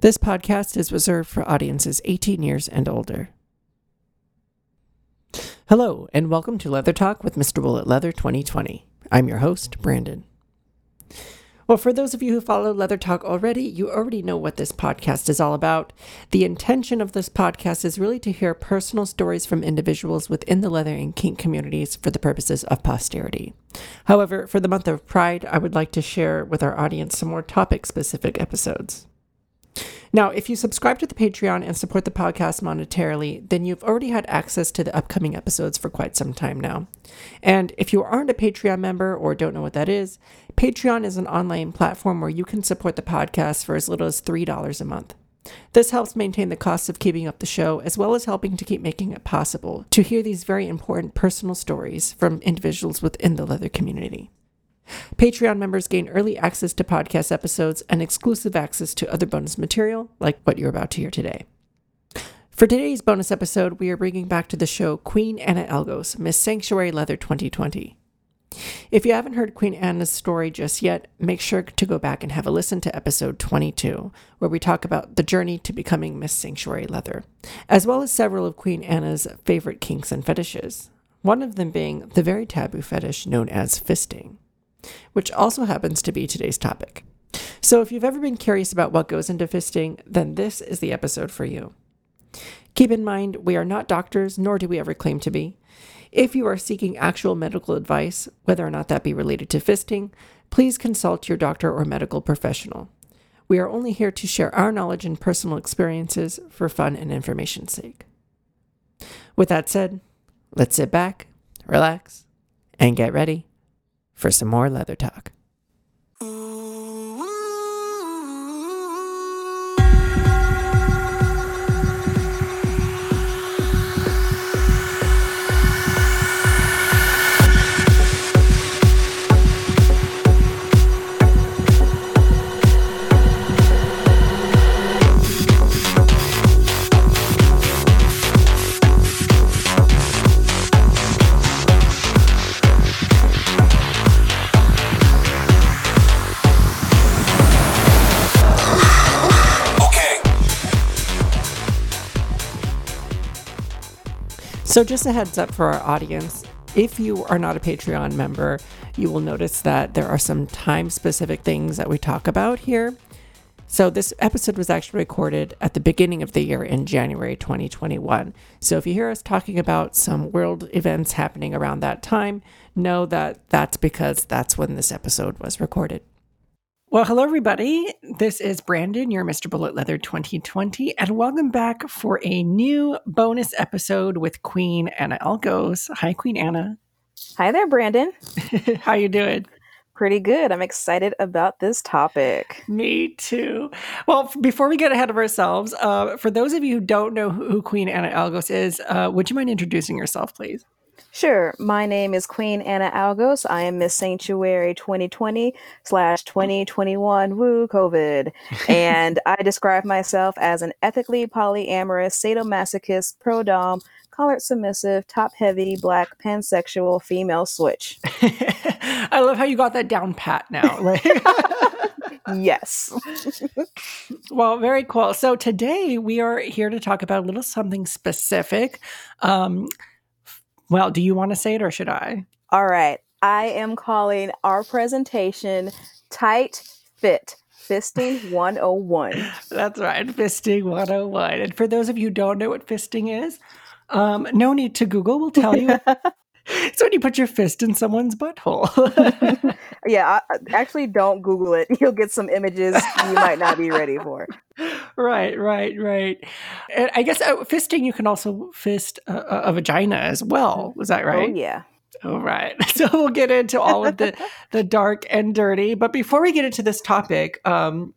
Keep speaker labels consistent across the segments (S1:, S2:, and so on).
S1: This podcast is reserved for audiences 18 years and older. Hello, and welcome to Leather Talk with Mr. Bullet Leather 2020. I'm your host, Brandon. Well, for those of you who follow Leather Talk already, you already know what this podcast is all about. The intention of this podcast is really to hear personal stories from individuals within the leather and kink communities for the purposes of posterity. However, for the month of Pride, I would like to share with our audience some more topic specific episodes. Now, if you subscribe to the Patreon and support the podcast monetarily, then you've already had access to the upcoming episodes for quite some time now. And if you aren't a Patreon member or don't know what that is, Patreon is an online platform where you can support the podcast for as little as $3 a month. This helps maintain the costs of keeping up the show, as well as helping to keep making it possible to hear these very important personal stories from individuals within the leather community. Patreon members gain early access to podcast episodes and exclusive access to other bonus material, like what you're about to hear today. For today's bonus episode, we are bringing back to the show Queen Anna Algos, Miss Sanctuary Leather 2020. If you haven't heard Queen Anna's story just yet, make sure to go back and have a listen to episode 22, where we talk about the journey to becoming Miss Sanctuary Leather, as well as several of Queen Anna's favorite kinks and fetishes, one of them being the very taboo fetish known as fisting which also happens to be today's topic. So, if you've ever been curious about what goes into fisting, then this is the episode for you. Keep in mind, we are not doctors, nor do we ever claim to be. If you are seeking actual medical advice, whether or not that be related to fisting, please consult your doctor or medical professional. We are only here to share our knowledge and personal experiences for fun and information's sake. With that said, let's sit back, relax, and get ready for some more leather talk. So, just a heads up for our audience if you are not a Patreon member, you will notice that there are some time specific things that we talk about here. So, this episode was actually recorded at the beginning of the year in January 2021. So, if you hear us talking about some world events happening around that time, know that that's because that's when this episode was recorded. Well, hello, everybody. This is Brandon, your Mr. Bullet Leather 2020, and welcome back for a new bonus episode with Queen Anna Algos. Hi, Queen Anna.
S2: Hi there, Brandon.
S1: How you doing?
S2: Pretty good. I'm excited about this topic.
S1: Me too. Well, before we get ahead of ourselves, uh, for those of you who don't know who Queen Anna Algos is, uh, would you mind introducing yourself, please?
S2: Sure. My name is Queen Anna Algos. I am Miss Sanctuary 2020 slash 2021 woo COVID. and I describe myself as an ethically polyamorous, sadomasochist, pro dom, collared submissive, top heavy, black, pansexual, female switch.
S1: I love how you got that down pat now.
S2: yes.
S1: well, very cool. So today we are here to talk about a little something specific. Um, well, do you want to say it or should I?
S2: All right. I am calling our presentation Tight Fit Fisting 101.
S1: That's right, Fisting 101. And for those of you who don't know what fisting is, um, no need to Google, we'll tell you. it's when you put your fist in someone's butthole.
S2: yeah, I, actually, don't Google it. You'll get some images you might not be ready for.
S1: Right, right, right. And I guess uh, fisting, you can also fist a, a, vagina as well. Was that right?
S2: Oh, yeah.
S1: All right. So we'll get into all of the, the dark and dirty. But before we get into this topic, um,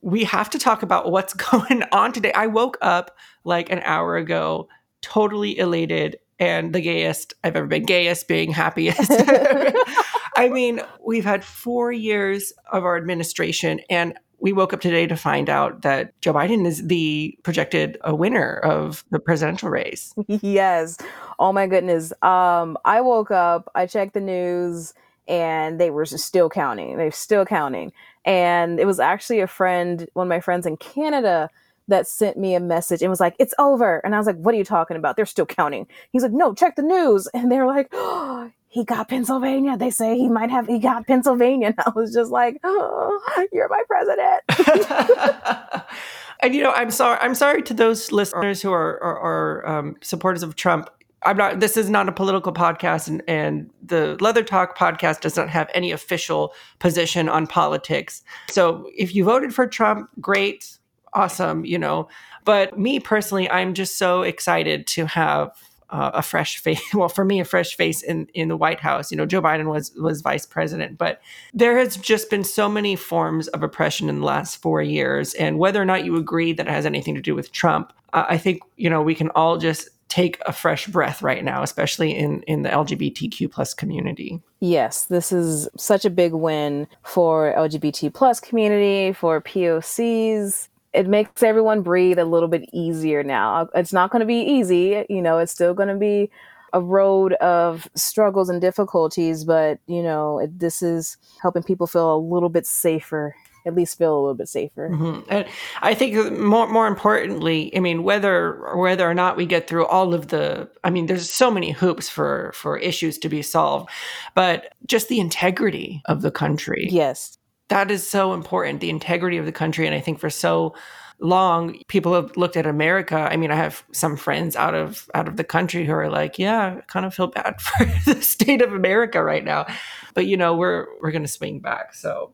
S1: we have to talk about what's going on today. I woke up like an hour ago, totally elated and the gayest I've ever been, gayest being happiest. I mean, we've had four years of our administration, and we woke up today to find out that Joe Biden is the projected a winner of the presidential race.
S2: yes. Oh my goodness. Um, I woke up, I checked the news, and they were still counting. They're still counting. And it was actually a friend, one of my friends in Canada, that sent me a message and was like, "It's over." And I was like, "What are you talking about? They're still counting." He's like, "No, check the news." And they're like, oh, "He got Pennsylvania." They say he might have he got Pennsylvania. And I was just like, "Oh, you're my president."
S1: and you know, I'm sorry. I'm sorry to those listeners who are are, are um, supporters of Trump. I'm not. This is not a political podcast, and, and the Leather Talk podcast does not have any official position on politics. So, if you voted for Trump, great, awesome, you know. But me personally, I'm just so excited to have uh, a fresh face. Well, for me, a fresh face in in the White House. You know, Joe Biden was was vice president, but there has just been so many forms of oppression in the last four years, and whether or not you agree that it has anything to do with Trump, uh, I think you know we can all just take a fresh breath right now, especially in in the LGBTQ plus community.
S2: Yes, this is such a big win for LGBT plus community, for POCs. It makes everyone breathe a little bit easier now. It's not going to be easy, you know, it's still going to be a road of struggles and difficulties, but you know, it, this is helping people feel a little bit safer at least feel a little bit safer.
S1: Mm-hmm. And I think more more importantly, I mean, whether whether or not we get through all of the, I mean, there's so many hoops for for issues to be solved, but just the integrity of the country.
S2: Yes,
S1: that is so important. The integrity of the country, and I think for so long people have looked at america i mean i have some friends out of out of the country who are like yeah i kind of feel bad for the state of america right now but you know we're we're going to swing back so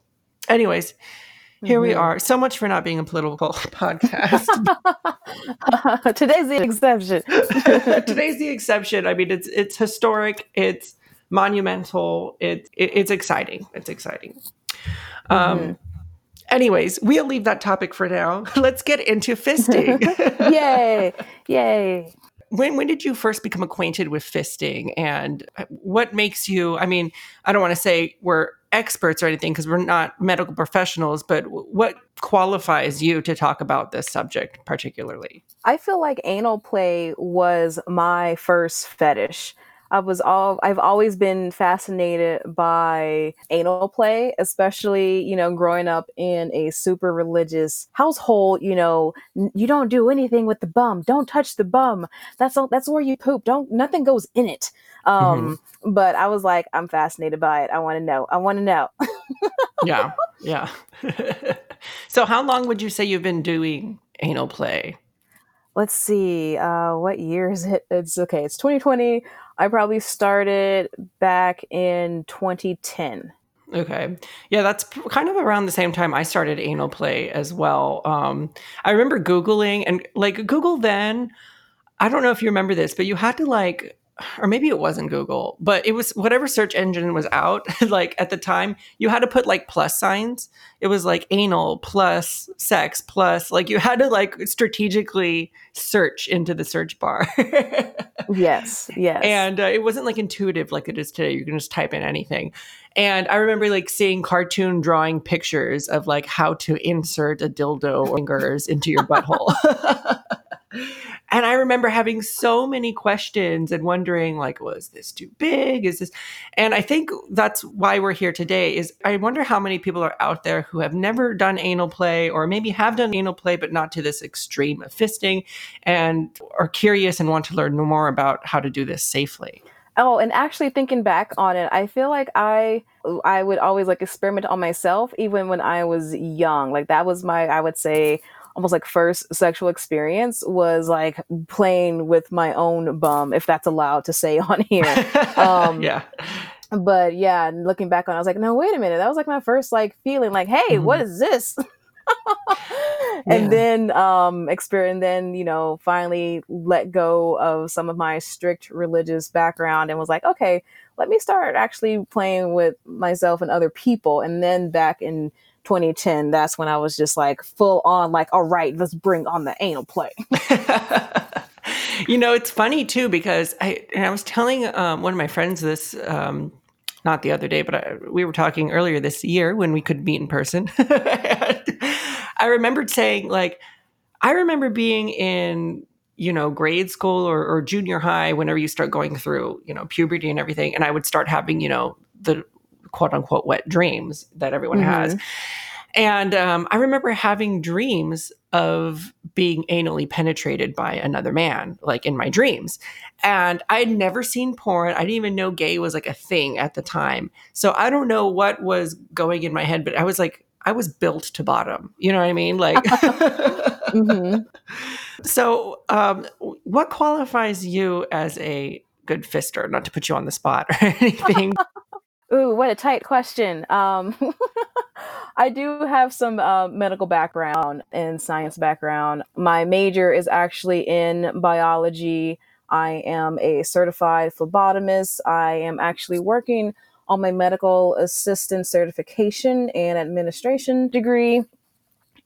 S1: anyways here mm-hmm. we are. So much for not being a political podcast.
S2: Today's the exception.
S1: Today's the exception. I mean, it's it's historic. It's monumental. It, it it's exciting. It's exciting. Um, mm-hmm. Anyways, we'll leave that topic for now. Let's get into fisting.
S2: Yay! Yay!
S1: when when did you first become acquainted with fisting and what makes you i mean i don't want to say we're experts or anything because we're not medical professionals but what qualifies you to talk about this subject particularly
S2: i feel like anal play was my first fetish I was all I've always been fascinated by anal play, especially, you know, growing up in a super religious household, you know, you don't do anything with the bum. Don't touch the bum. That's all that's where you poop. Don't nothing goes in it. Um mm-hmm. but I was like I'm fascinated by it. I want to know. I want to know.
S1: yeah. Yeah. so how long would you say you've been doing anal play?
S2: let's see uh, what year is it it's okay it's 2020 i probably started back in 2010
S1: okay. Yeah that's kind of around the same time i started anal play as well. Um, i remember googling and like google then i don't know if you remember this but you had to like or maybe it wasn't Google, but it was whatever search engine was out. like at the time, you had to put like plus signs. It was like anal plus sex plus, like you had to like strategically search into the search bar.
S2: yes, yes.
S1: And uh, it wasn't like intuitive like it is today. You can just type in anything. And I remember like seeing cartoon drawing pictures of like how to insert a dildo or fingers into your butthole. And I remember having so many questions and wondering, like, was this too big? Is this? And I think that's why we're here today. Is I wonder how many people are out there who have never done anal play, or maybe have done anal play, but not to this extreme of fisting, and are curious and want to learn more about how to do this safely.
S2: Oh, and actually thinking back on it, I feel like I I would always like experiment on myself even when I was young. Like that was my I would say almost like first sexual experience was like playing with my own bum, if that's allowed to say on here.
S1: Um, yeah.
S2: But yeah, looking back on, it, I was like, no, wait a minute, that was like my first like feeling, like, hey, mm-hmm. what is this? and yeah. then um experience then you know finally let go of some of my strict religious background and was like okay let me start actually playing with myself and other people and then back in 2010, that's when I was just like full on, like, all right, let's bring on the anal play.
S1: you know, it's funny too because I and I was telling um, one of my friends this. Um, not the other day, but I, we were talking earlier this year when we could meet in person. I remembered saying, like, I remember being in, you know, grade school or, or junior high, whenever you start going through, you know, puberty and everything, and I would start having, you know, the quote unquote wet dreams that everyone mm-hmm. has. And um, I remember having dreams of being anally penetrated by another man, like in my dreams. And I had never seen porn. I didn't even know gay was like a thing at the time. So I don't know what was going in my head, but I was like, I was built to bottom. You know what I mean? Like, mm-hmm. so um, what qualifies you as a good fister? Not to put you on the spot or anything.
S2: Ooh, what a tight question. Um, I do have some uh, medical background and science background. My major is actually in biology. I am a certified phlebotomist. I am actually working on my medical assistant certification and administration degree.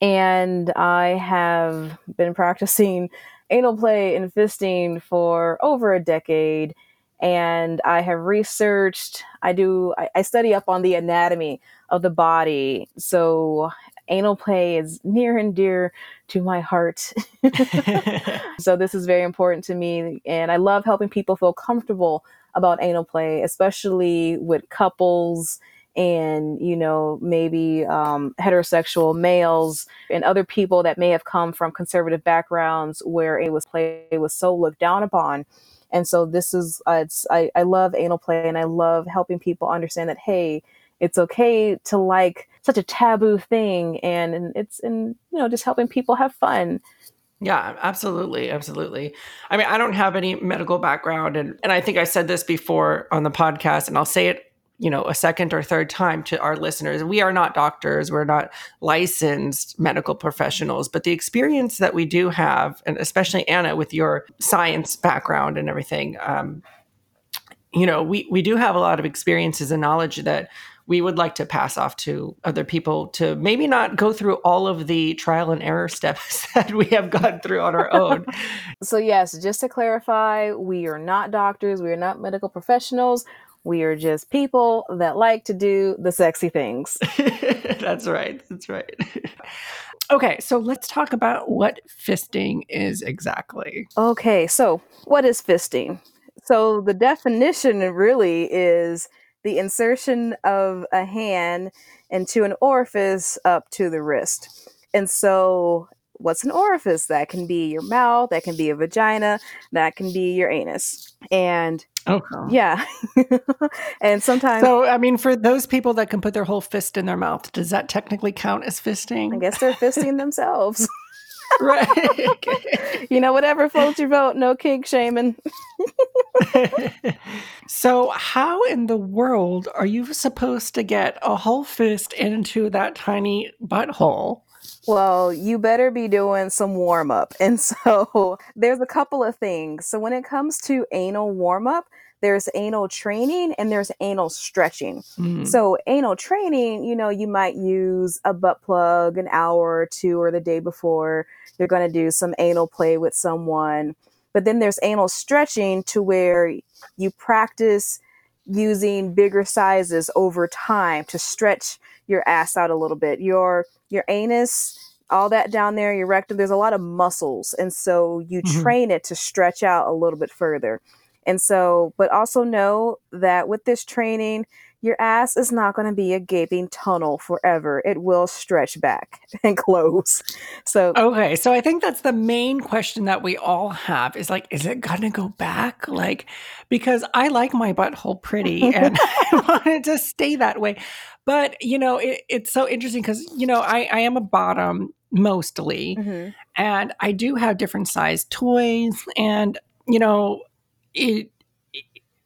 S2: And I have been practicing anal play and fisting for over a decade. And I have researched, I do, I, I study up on the anatomy of the body. So anal play is near and dear to my heart. so this is very important to me. And I love helping people feel comfortable about anal play, especially with couples and you know maybe um, heterosexual males and other people that may have come from conservative backgrounds where it was play was so looked down upon and so this is uh, it's I, I love anal play and i love helping people understand that hey it's okay to like such a taboo thing and, and it's and you know just helping people have fun
S1: yeah, absolutely. Absolutely. I mean, I don't have any medical background and and I think I said this before on the podcast and I'll say it, you know, a second or third time to our listeners. We are not doctors, we're not licensed medical professionals, but the experience that we do have and especially Anna with your science background and everything um you know, we we do have a lot of experiences and knowledge that we would like to pass off to other people to maybe not go through all of the trial and error steps that we have gone through on our own.
S2: so, yes, just to clarify, we are not doctors, we are not medical professionals. We are just people that like to do the sexy things.
S1: that's right. That's right. Okay, so let's talk about what fisting is exactly.
S2: Okay, so what is fisting? So the definition really is the insertion of a hand into an orifice up to the wrist. And so, what's an orifice? That can be your mouth, that can be a vagina, that can be your anus. And
S1: oh,
S2: yeah. and sometimes.
S1: So, I mean, for those people that can put their whole fist in their mouth, does that technically count as fisting?
S2: I guess they're fisting themselves.
S1: right.
S2: you know, whatever floats your boat, no kink shaming.
S1: so, how in the world are you supposed to get a whole fist into that tiny butthole?
S2: Well, you better be doing some warm up. And so, there's a couple of things. So, when it comes to anal warm up, there's anal training and there's anal stretching. Mm. So, anal training, you know, you might use a butt plug an hour or two or the day before. You're going to do some anal play with someone. But then there's anal stretching to where you practice using bigger sizes over time to stretch your ass out a little bit. Your your anus, all that down there, your rectum, there's a lot of muscles. And so you mm-hmm. train it to stretch out a little bit further. And so, but also know that with this training, your ass is not going to be a gaping tunnel forever. It will stretch back and close. So,
S1: okay. So, I think that's the main question that we all have is like, is it going to go back? Like, because I like my butthole pretty and I want it to stay that way. But, you know, it, it's so interesting because, you know, I, I am a bottom mostly mm-hmm. and I do have different size toys and, you know, it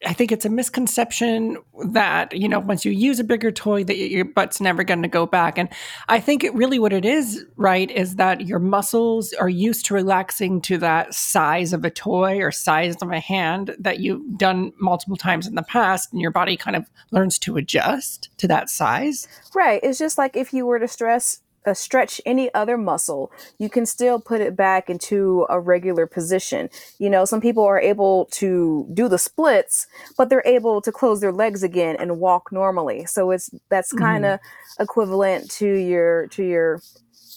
S1: I think it's a misconception that, you know, once you use a bigger toy that your butt's never going to go back. And I think it really what it is, right, is that your muscles are used to relaxing to that size of a toy or size of a hand that you've done multiple times in the past and your body kind of learns to adjust to that size.
S2: Right. It's just like if you were to stress uh, stretch any other muscle, you can still put it back into a regular position. You know, some people are able to do the splits, but they're able to close their legs again and walk normally. So it's that's kind of mm-hmm. equivalent to your to your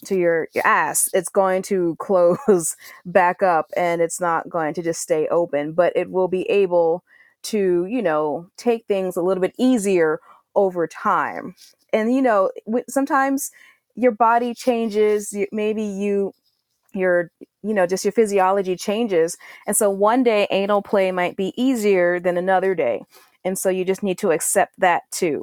S2: to your, your ass. It's going to close back up and it's not going to just stay open, but it will be able to, you know, take things a little bit easier over time. And you know, sometimes your body changes. Maybe you your you know just your physiology changes. And so one day anal play might be easier than another day. And so you just need to accept that too.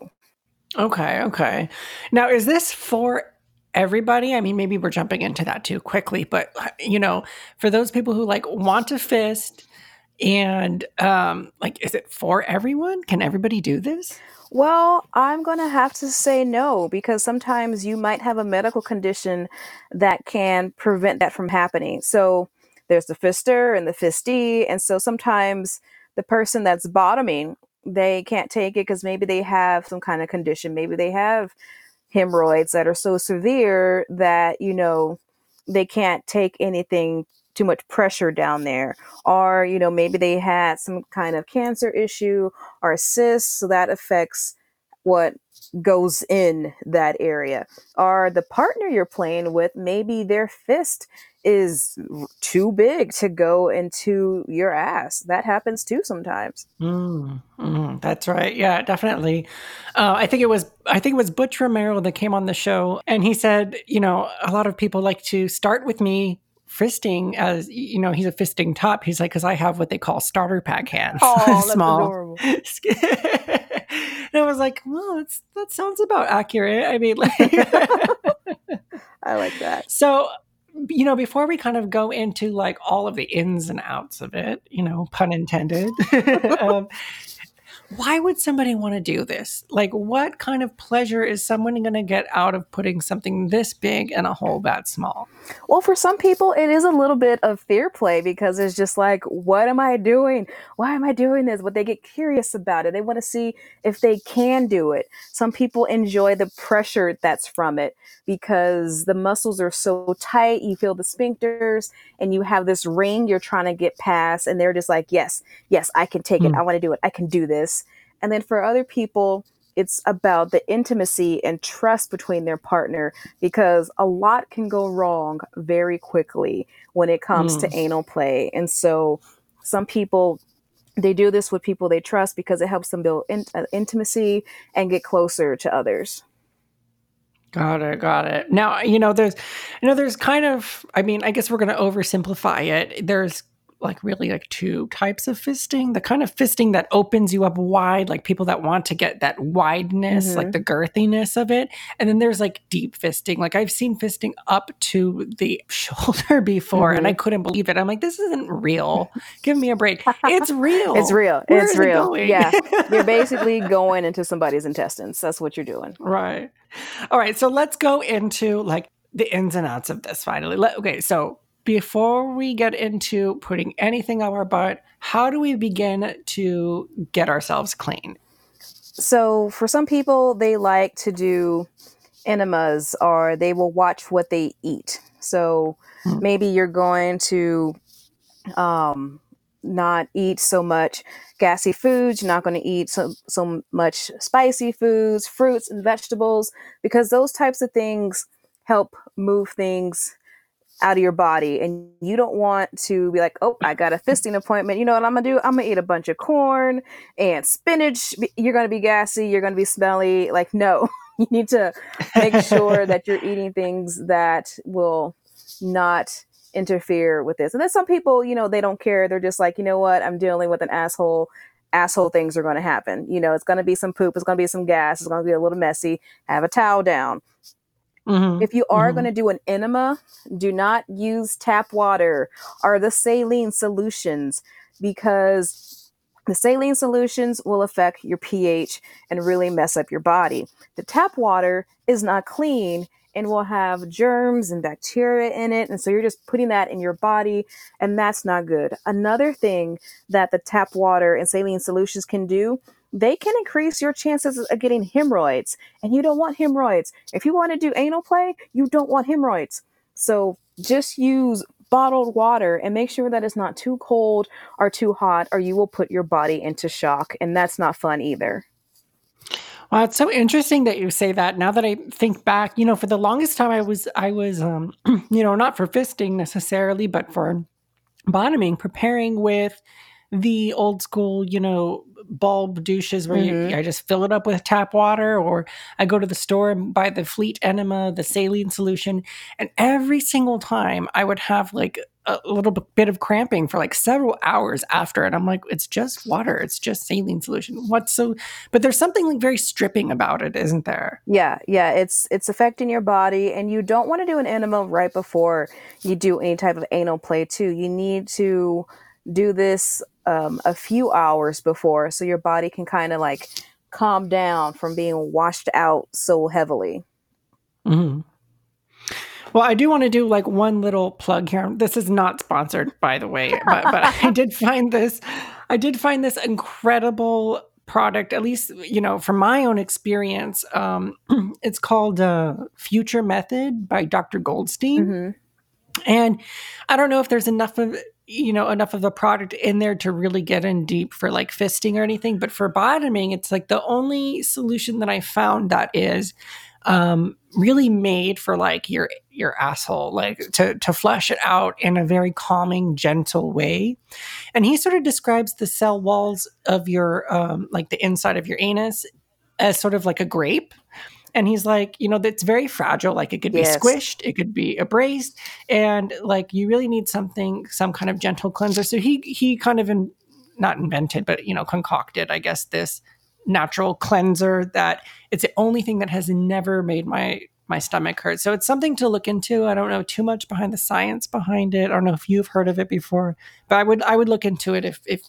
S1: Okay okay. Now is this for everybody? I mean maybe we're jumping into that too quickly but you know for those people who like want to fist and um like is it for everyone? Can everybody do this
S2: well, I'm going to have to say no because sometimes you might have a medical condition that can prevent that from happening. So there's the fister and the fistee. And so sometimes the person that's bottoming, they can't take it because maybe they have some kind of condition. Maybe they have hemorrhoids that are so severe that, you know, they can't take anything too much pressure down there. Or you know maybe they had some kind of cancer issue or a cyst so that affects what goes in that area. Or the partner you're playing with maybe their fist is too big to go into your ass. That happens too sometimes.
S1: Mm, mm, that's right. Yeah definitely. Uh, i think it was i think it was butch romero that came on the show and he said you know a lot of people like to start with me fisting as you know he's a fisting top. He's like because i have what they call starter pack hands
S2: oh small and
S1: i was like well that's that sounds about accurate. I mean like
S2: i like that.
S1: So you know before we kind of go into like all of the ins and outs of it you know pun intended um, why would somebody want to do this? Like, what kind of pleasure is someone going to get out of putting something this big in a hole that small?
S2: Well, for some people, it is a little bit of fear play because it's just like, what am I doing? Why am I doing this? But they get curious about it. They want to see if they can do it. Some people enjoy the pressure that's from it because the muscles are so tight. You feel the sphincters and you have this ring you're trying to get past. And they're just like, yes, yes, I can take it. Hmm. I want to do it. I can do this. And then for other people, it's about the intimacy and trust between their partner because a lot can go wrong very quickly when it comes mm. to anal play. And so some people they do this with people they trust because it helps them build in, uh, intimacy and get closer to others.
S1: Got it. Got it. Now, you know, there's, you know, there's kind of, I mean, I guess we're going to oversimplify it. There's like really like two types of fisting. The kind of fisting that opens you up wide like people that want to get that wideness mm-hmm. like the girthiness of it. And then there's like deep fisting. Like i've seen fisting up to the shoulder before mm-hmm. and i mm-hmm. couldn't believe it. I'm like this isn't real. Give me a break. It's real.
S2: It's real. Where it's real. it yeah. You're basically going into somebody's intestines. That's what you're doing.
S1: Right. All right. So let's go into like the ins and outs of this finally. Let, okay. So before we get into putting anything on our butt, how do we begin to get ourselves clean?
S2: So, for some people, they like to do enemas or they will watch what they eat. So, hmm. maybe you're going to um, not eat so much gassy foods, you're not going to eat so, so much spicy foods, fruits, and vegetables, because those types of things help move things out of your body and you don't want to be like oh i got a fisting appointment. You know what i'm gonna do? I'm gonna eat a bunch of corn and spinach. You're gonna be gassy you're gonna be smelly like no. You need to make sure that you're eating things that will not interfere with this. And then some people you know they don't care. They're just like you know what? I'm dealing with an asshole. Asshole things are going to happen. You know it's going to be some poop it's going to be some gas it's going to be a little messy. Have a towel down Mm-hmm. If you are mm-hmm. going to do an enema, do not use tap water or the saline solutions because the saline solutions will affect your pH and really mess up your body. The tap water is not clean and will have germs and bacteria in it. And so you're just putting that in your body, and that's not good. Another thing that the tap water and saline solutions can do they can increase your chances of getting hemorrhoids. And you don't want hemorrhoids. If you want to do anal play, you don't want hemorrhoids. So just use bottled water and make sure that it's not too cold or too hot, or you will put your body into shock. And that's not fun either.
S1: Well, it's so interesting that you say that. Now that I think back, you know, for the longest time I was I was um, you know, not for fisting necessarily, but for bottoming, preparing with the old school, you know, bulb douches where mm-hmm. you, I just fill it up with tap water, or I go to the store and buy the Fleet Enema, the saline solution. And every single time I would have like a little bit of cramping for like several hours after and i'm like it's just water. It's just saline solution. What's so but there's something like very stripping about it isn't there?
S2: Yeah yeah. It's it's affecting your body and you don't want to do an enema right before you do any type of anal play too. You need to do this um, a few hours before so your body can kind of like calm down from being washed out so heavily
S1: mm-hmm. Well, I do want to do like one little plug here. This is not sponsored, by the way, but, but I did find this. I did find this incredible product. At least you know from my own experience. Um, it's called uh, Future Method by Dr. Goldstein, mm-hmm. and I don't know if there's enough of you know enough of the product in there to really get in deep for like fisting or anything. But for bottoming, it's like the only solution that I found that is um, really made for like your your asshole, like to to flush it out in a very calming, gentle way. And he sort of describes the cell walls of your um, like the inside of your anus as sort of like a grape. And he's like, you know, that's very fragile. Like it could be yes. squished, it could be abrased, and like you really need something, some kind of gentle cleanser. So he he kind of in, not invented, but you know, concocted, I guess, this natural cleanser that it's the only thing that has never made my my stomach hurts. So it's something to look into. I don't know too much behind the science behind it. I don't know if you've heard of it before, but I would I would look into it if if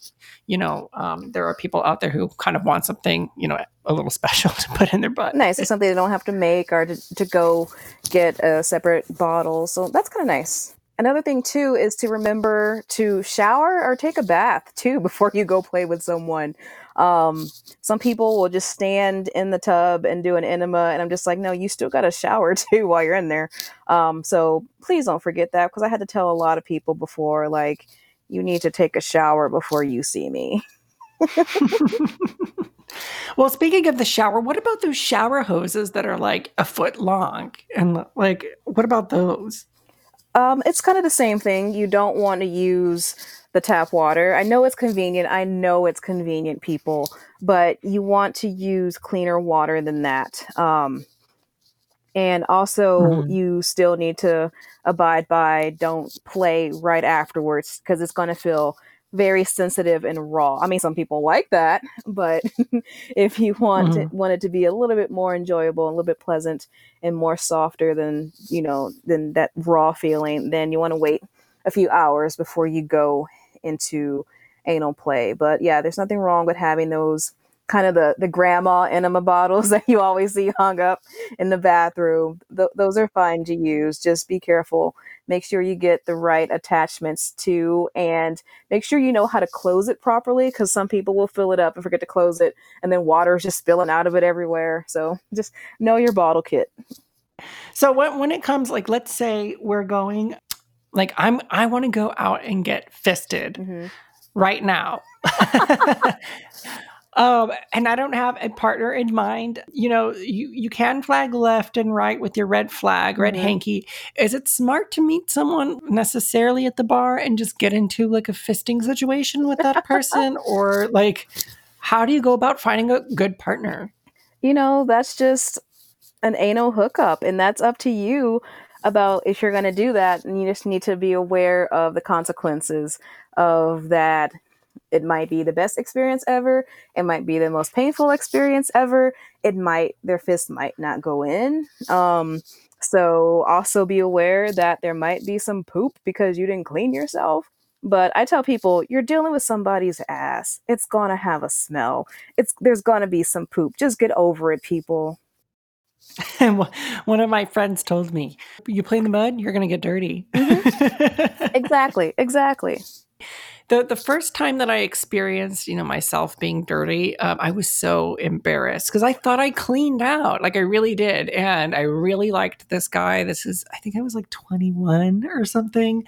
S1: you know um, there are people out there who kind of want something you know a little special to put in their butt.
S2: Nice, it's something they don't have to make or to, to go get a separate bottle. So that's kind of nice. Another thing too is to remember to shower or take a bath too before you go play with someone. Um, some people will just stand in the tub and do an enema, and I'm just like, no, you still got to shower too while you're in there. Um, so please don't forget that because I had to tell a lot of people before, like, you need to take a shower before you see me.
S1: well, speaking of the shower, what about those shower hoses that are like a foot long? And like, what about those?
S2: Um, it's kind of the same thing. You don't want to use the tap water. I know it's convenient. I know it's convenient, people, but you want to use cleaner water than that. Um, and also, mm-hmm. you still need to abide by don't play right afterwards because it's going to feel very sensitive and raw. I mean, some people like that, but if you want mm-hmm. it, want it to be a little bit more enjoyable, a little bit pleasant, and more softer than you know than that raw feeling, then you want to wait a few hours before you go into anal play. But yeah, there's nothing wrong with having those kind of the, the grandma enema bottles that you always see hung up in the bathroom. Th- those are fine to use. Just be careful. Make sure you get the right attachments too, and make sure you know how to close it properly because some people will fill it up and forget to close it, and then water is just spilling out of it everywhere. So just know your bottle kit.
S1: So when, when it comes, like, let's say we're going like I'm I want to go out and get fisted mm-hmm. right now. um, and I don't have a partner in mind. You know, you you can flag left and right with your red flag, red mm-hmm. hanky. Is it smart to meet someone necessarily at the bar and just get into like a fisting situation with that person, or like how do you go about finding a good partner?
S2: You know, that's just an anal hookup, and that's up to you about if you're going to do that and you just need to be aware of the consequences of that it might be the best experience ever it might be the most painful experience ever it might their fist might not go in um so also be aware that there might be some poop because you didn't clean yourself but i tell people you're dealing with somebody's ass it's going to have a smell it's there's going to be some poop just get over it people
S1: And one of my friends told me, "You play in the mud, you're going to get dirty."
S2: Mm-hmm. exactly, exactly.
S1: The the first time that I experienced, you know, myself being dirty, um, I was so embarrassed because I thought I cleaned out, like I really did, and I really liked this guy. This is, I think I was like 21 or something.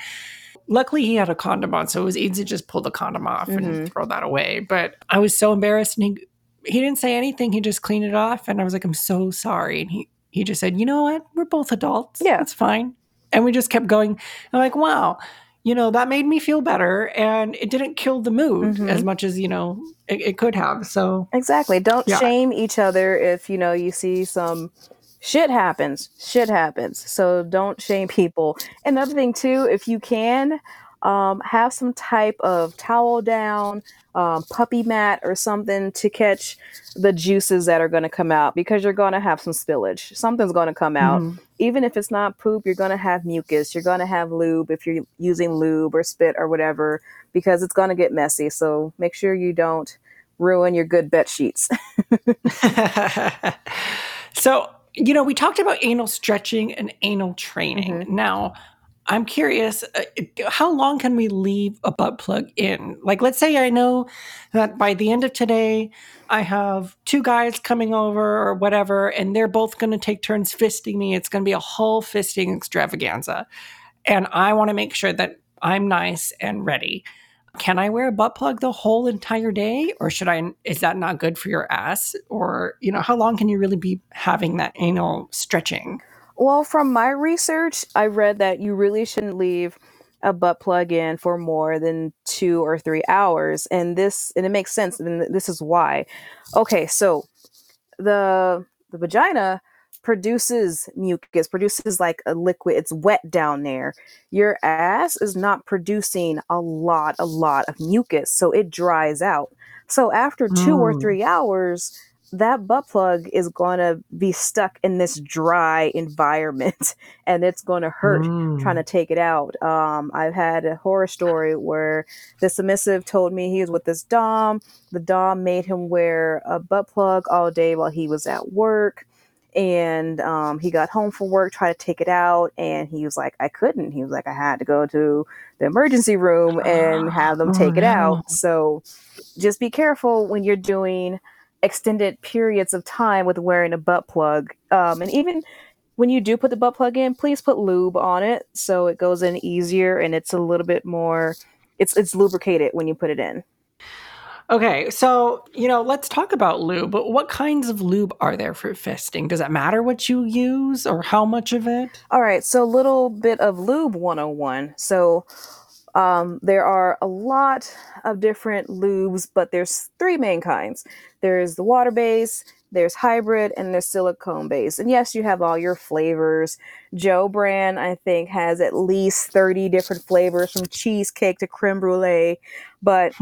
S1: Luckily, he had a condom on, so it was easy to just pull the condom off mm-hmm. and throw that away. But I was so embarrassed, and he he didn't say anything. He just cleaned it off. And I was like, I'm so sorry. And he, he just said, you know what? We're both adults. Yeah. It's fine. And we just kept going. I'm like, wow, you know, that made me feel better and it didn't kill the mood
S2: Mhm.
S1: as much as, you know, it, it could have. So,
S2: Exactly. Don't
S1: Yeah.
S2: shame each other if you know you see some shit happens. Shit happens. So don't shame people. Another thing too, if you can, um, have some type of towel down, um, puppy mat or something to catch the juices that are going to come out because you're going to have some spillage. Something's going to come out.
S1: mhm.
S2: Even if it's not poop, you're going to have mucus. You're going to have lube if you're using lube or spit or whatever because it's going to get messy. So make sure you don't ruin your good bed sheets.
S1: so, you know, we talked about anal stretching and anal training.
S2: Mhm.
S1: Now, I'm curious, uh, how long can we leave a butt plug in? Like, let's say I know that by the end of today, I have two guys coming over or whatever, and they're both going to take turns fisting me. It's going to be a whole fisting extravaganza. And I want to make sure that I'm nice and ready. Can I wear a butt plug the whole entire day or should I is that not good for your ass or you know how long can you really be having that anal stretching?
S2: Well, from my research, I read that you really shouldn't leave a butt plug in for more than two or three hours. And this, and it makes sense. And this is why. Okay, so the the vagina produces mucus, produces like a liquid. It's wet down there. Your ass is not producing a lot, a lot of mucus, so it dries out. So after two or
S1: Mm.
S2: three hours, that butt plug is going to be stuck in this dry environment and it's going to hurt
S1: Mm.
S2: trying to take it out. Um, I've had a horror story where the submissive told me he was with this Dom. The Dom made him wear a butt plug all day while he was at work. And um, he got home from work, tried to take it out, and he was like, I couldn't. He was like, I had to go to the emergency room and have them
S1: Oh,
S2: take it
S1: no.
S2: out. So just be careful when you're doing extended periods of time with wearing a butt plug. Um, and even when you do put the butt plug in, please put lube on it so it goes in easier and it's a little bit more it's it's lubricated when you put it in.
S1: Okay, so you know, let's talk about lube. But what kinds of lube are there for fisting? Does it matter what you use or how much of it?
S2: All right, so a little bit of lube 101. So um, there are a lot of different lubes, but there's three main kinds. There's the water base, there's hybrid, and there's silicone base. And yes, you have all your flavors. Joe brand, I think, has at least 30 different flavors from cheesecake to creme brulee. But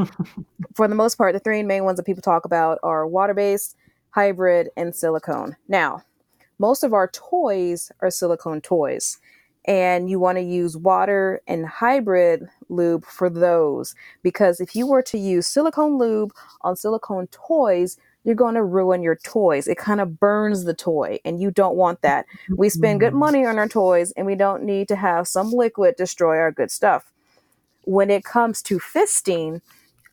S2: for the most part, the three main ones that people talk about are water based, hybrid, and silicone. Now, most of our toys are silicone toys and you want to use water and hybrid lube for those. Because if you were to use silicone lube on silicone toys you're going to ruin your toys. It kind of burns the toy and you don't want that. We spend good money on our toys and we don't need to have some liquid destroy our good stuff. When it comes to fisting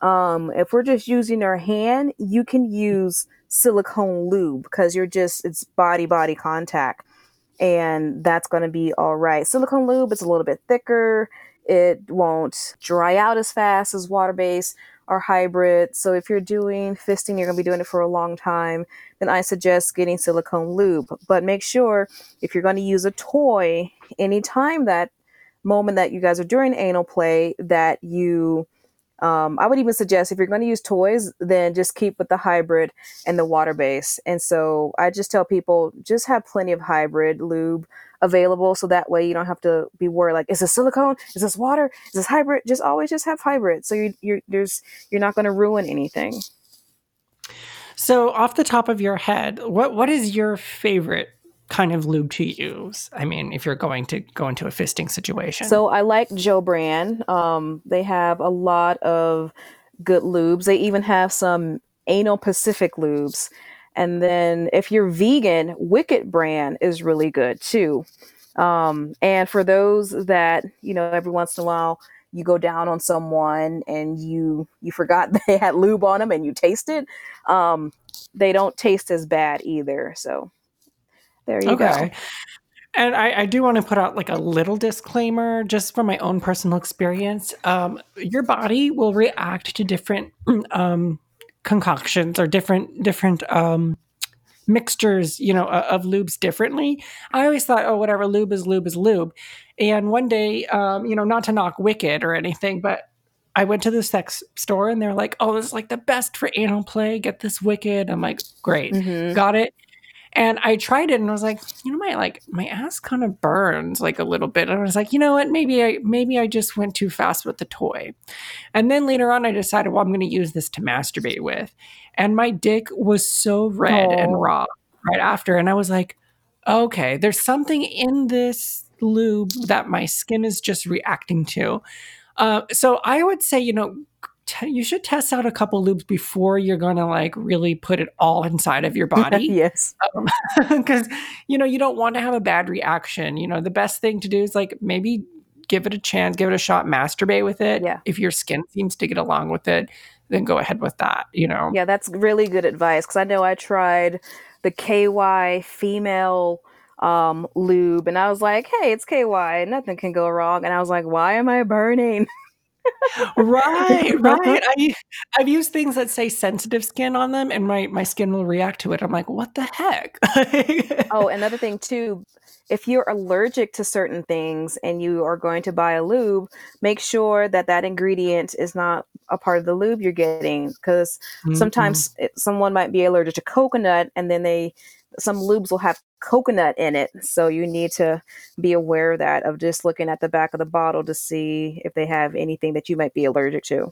S2: um, if we're just using our hand you can use silicone lube because you're just it's body body contact and that's going to be all right. Silicone lube is a little bit thicker. It won't dry out as fast as water based or hybrid. So if you're doing fisting, you're going to be doing it for a long time, then I suggest getting silicone lube. But make sure if you're going to use a toy, anytime that moment that you guys are doing anal play, that you um, I would even suggest if you're going to use toys, then just keep with the hybrid and the water base. And so I just tell people just have plenty of hybrid lube available so that way you don't have to be worried like is this silicone? Is this water? Is this hybrid? Just always just have hybrid. So you, you're there's you're not going to ruin anything.
S1: So, off the top of your head, what what is your favorite kind of lube to use? I mean, if you're going to go into a fisting situation.
S2: So I like Joe Brand. Um, they have a lot of good lubes. They even have some anal Pacific lubes. And then if you're vegan, Wicked Brand is really good too. Um, and for those that you know, every once in a while you go down on someone and you you forgot they had lube on them and you taste it, um, they don't taste as bad either. So there you go.
S1: okay. And I, I do want to put out like a little disclaimer just from my own personal experience. Um, your body will react to different um, concoctions or different different um, mixtures, you know, of lubes differently. I always thought, oh, whatever, lube is lube is lube. And one day, um, you know, not to knock Wicked or anything, but I went to the sex store and they're like, oh, this is like the best for anal play. Get this Wicked. I'm like, great, mm-hmm. got it. And I tried it and I was like, you know, my like my ass kind of burns like a little bit. And I was like, you know what, maybe I maybe I just went too fast with the toy. And then later on I decided, well, I'm gonna use this to masturbate with. And my dick was so red oh. and raw right after. And I was like, okay, there's something in this lube that my skin is just reacting to. Uh, so I would say, you know, t- you should test out a couple lubes before you're going to like really put it all inside of your body.
S2: yes.
S1: Because, um, you know, you don't want to have a bad reaction. You know, the best thing to do is like maybe give it a chance, give it a shot, masturbate with it.
S2: Yeah.
S1: If your skin seems to get along with it, then go ahead with that, you know?
S2: Yeah, that's really good advice. Because I know I tried the KY female um, lube and I was like, hey, it's KY, nothing can go wrong. And I was like, why am I burning?
S1: right, right. I I've used things that say sensitive skin on them, and my my skin will react to it. I'm like, what the heck?
S2: oh, another thing too. If you're allergic to certain things and you are going to buy a lube, make sure that that ingredient is not a part of the lube you're getting because mm-hmm. sometimes it, someone might be allergic to coconut and then they some lubes will have coconut in it. So you need to be aware of that, of just looking at the back of the bottle to see if they have anything that you might be allergic to.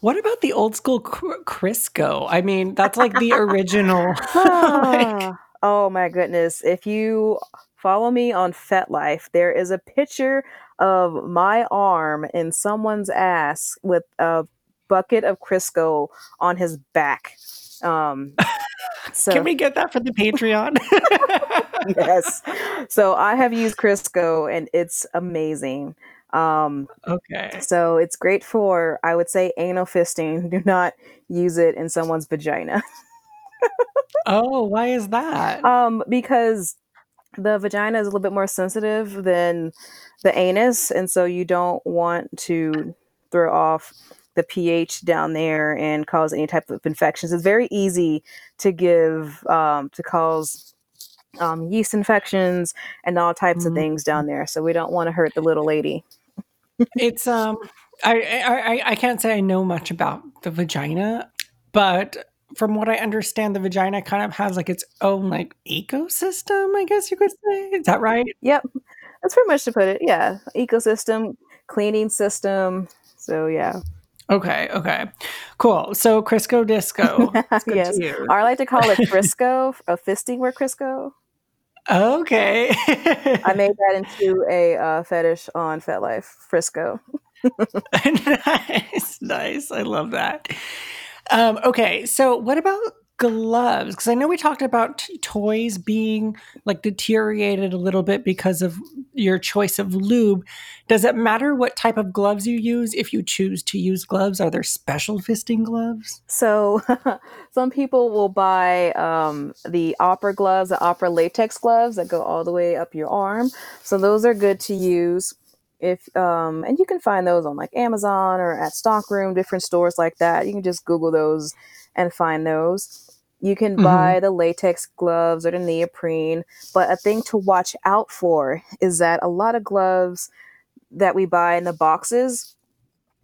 S1: What about the old school Crisco? I mean, that's like the original. like...
S2: Ah, oh my goodness. If you follow me on FetLife, there is a picture of my arm in someone's ass with a bucket of Crisco on his back. Um,
S1: so, Can we get that for the Patreon?
S2: yes. So I have used Crisco and it's amazing. Um,
S1: okay.
S2: So it's great for, I would say, anal fisting. Do not use it in someone's vagina.
S1: oh, why is that?
S2: Um, because the vagina is a little bit more sensitive than the anus, and so you don't want to throw off the pH down there and cause any type of infections. It's very easy to give um, to cause um, yeast infections and all types mm-hmm. of things down there. So we don't want to hurt the little lady.
S1: it's um, I, I I can't say I know much about the vagina, but from what I understand, the vagina kind of has like its own like ecosystem. I guess you could say. Is that right?
S2: Yep, that's pretty much to put it. Yeah, ecosystem, cleaning system. So yeah.
S1: Okay, okay. Cool. So Crisco Disco.
S2: yes. I like to call it Frisco, a fisting where Crisco.
S1: Okay.
S2: I made that into a uh, fetish on FetLife, Frisco.
S1: nice, nice. I love that. Um, okay, so what about gloves because i know we talked about t- toys being like deteriorated a little bit because of your choice of lube. Does it matter what type of gloves you use if you choose to use gloves? Are there special fisting gloves?
S2: So some people will buy um, the opera gloves the opera latex gloves that go all the way up your arm. So those are good to use if um, and you can find those on like amazon or at stockroom different stores like that. You can just google those and find those you can mm-hmm. buy the latex gloves or the neoprene, but a thing to watch out for is that a lot of gloves that we buy in the boxes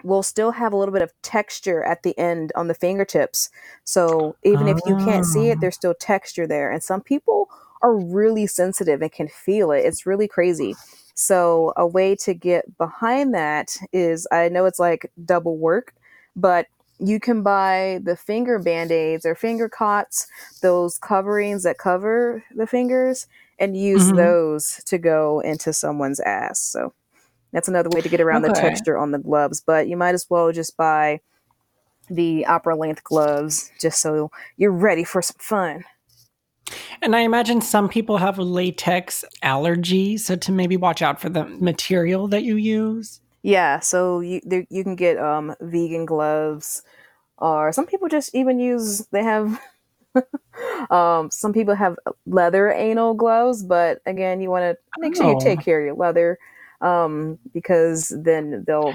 S2: will still have a little bit of texture at the end on the fingertips. So even if you can't see it, ah. there's still texture there. And some people are really sensitive and can feel it. It's really crazy. So a way to get behind that is I know it's like double work, but you can buy the finger band-aids or finger cots those coverings that cover the fingers and use mm-hmm. those to go into someone's ass so that's another way to get around okay. the texture on the gloves but you might as well just buy the opera length gloves just so you're ready for some fun
S1: and I imagine some people have a latex allergy, so to maybe watch out for the material that you use.
S2: Yeah, so you there, you can get um, vegan gloves, or some people just even use they have. um, some people have leather anal gloves, but again, you want to make sure you take oh. care of your leather um, because then they'll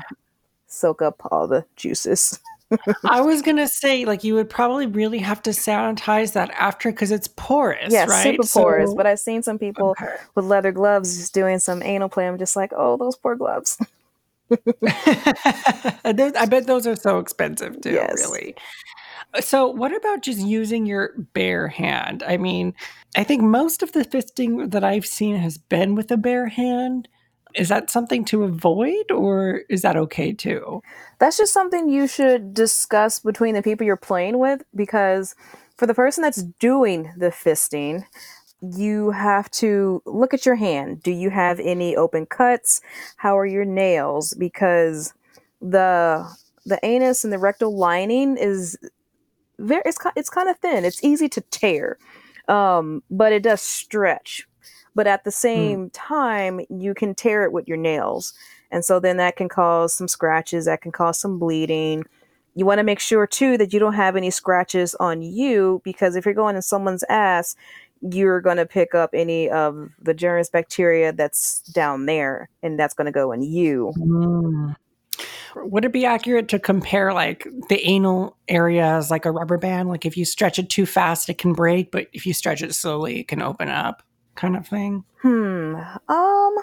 S2: soak up all the juices.
S1: I was gonna say, like, you would probably really have to sanitize that after because it's porous,
S2: yeah,
S1: right?
S2: super porous.
S1: So-
S2: But I've seen some people
S1: Okay.
S2: with leather gloves just doing some anal play. I'm just like, oh, those poor gloves.
S1: I bet those are so expensive too,
S2: Yes.
S1: really. So, what about just using your bare hand? I mean, I think most of the fisting that I've seen has been with a bare hand. Is that something to avoid, or is that okay too?
S2: That's just something you should discuss between the people you're playing with because for the person that's doing the fisting, you have to look at your hand. Do you have any open cuts? How are your nails? Because the the anus and the rectal lining is very it's it's kind of thin. It's easy to tear. Um, but it does stretch. But at the same time, you can tear it with your nails. And so then that can cause some scratches, that can cause some bleeding. You want to make sure too that you don't have any scratches on you because if you're going in someone's ass, you're going to pick up any of the germs, bacteria that's down there, and that's going to go in you.
S1: Mm. Would it be accurate to compare like the anal area as like a rubber band? Like if you stretch it too fast, it can break, but if you stretch it slowly, it can open up, kind of thing.
S2: Hmm. Um.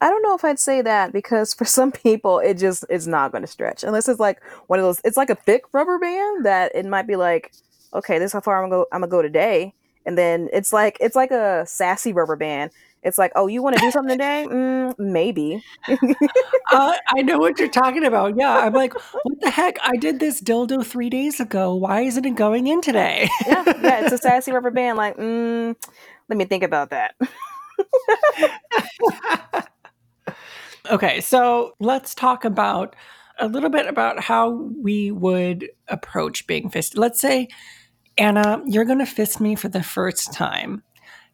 S2: I don't know if I'd say that because for some people it just it's not going to stretch unless it's like one of those. It's like a thick rubber band that it might be like, okay, this is how far I'm gonna go. I'm gonna go today, and then it's like it's like a sassy rubber band. It's like, oh, you want to do something today? Mm, maybe.
S1: uh, I know what you're talking about. Yeah, I'm like, what the heck? I did this dildo three days ago. Why isn't it going in today?
S2: yeah, yeah. It's a sassy rubber band. Like, mm, let me think about that.
S1: okay, so let's talk about a little bit about how we would approach being fisted. Let's say, Anna, you're going to fist me for the first time.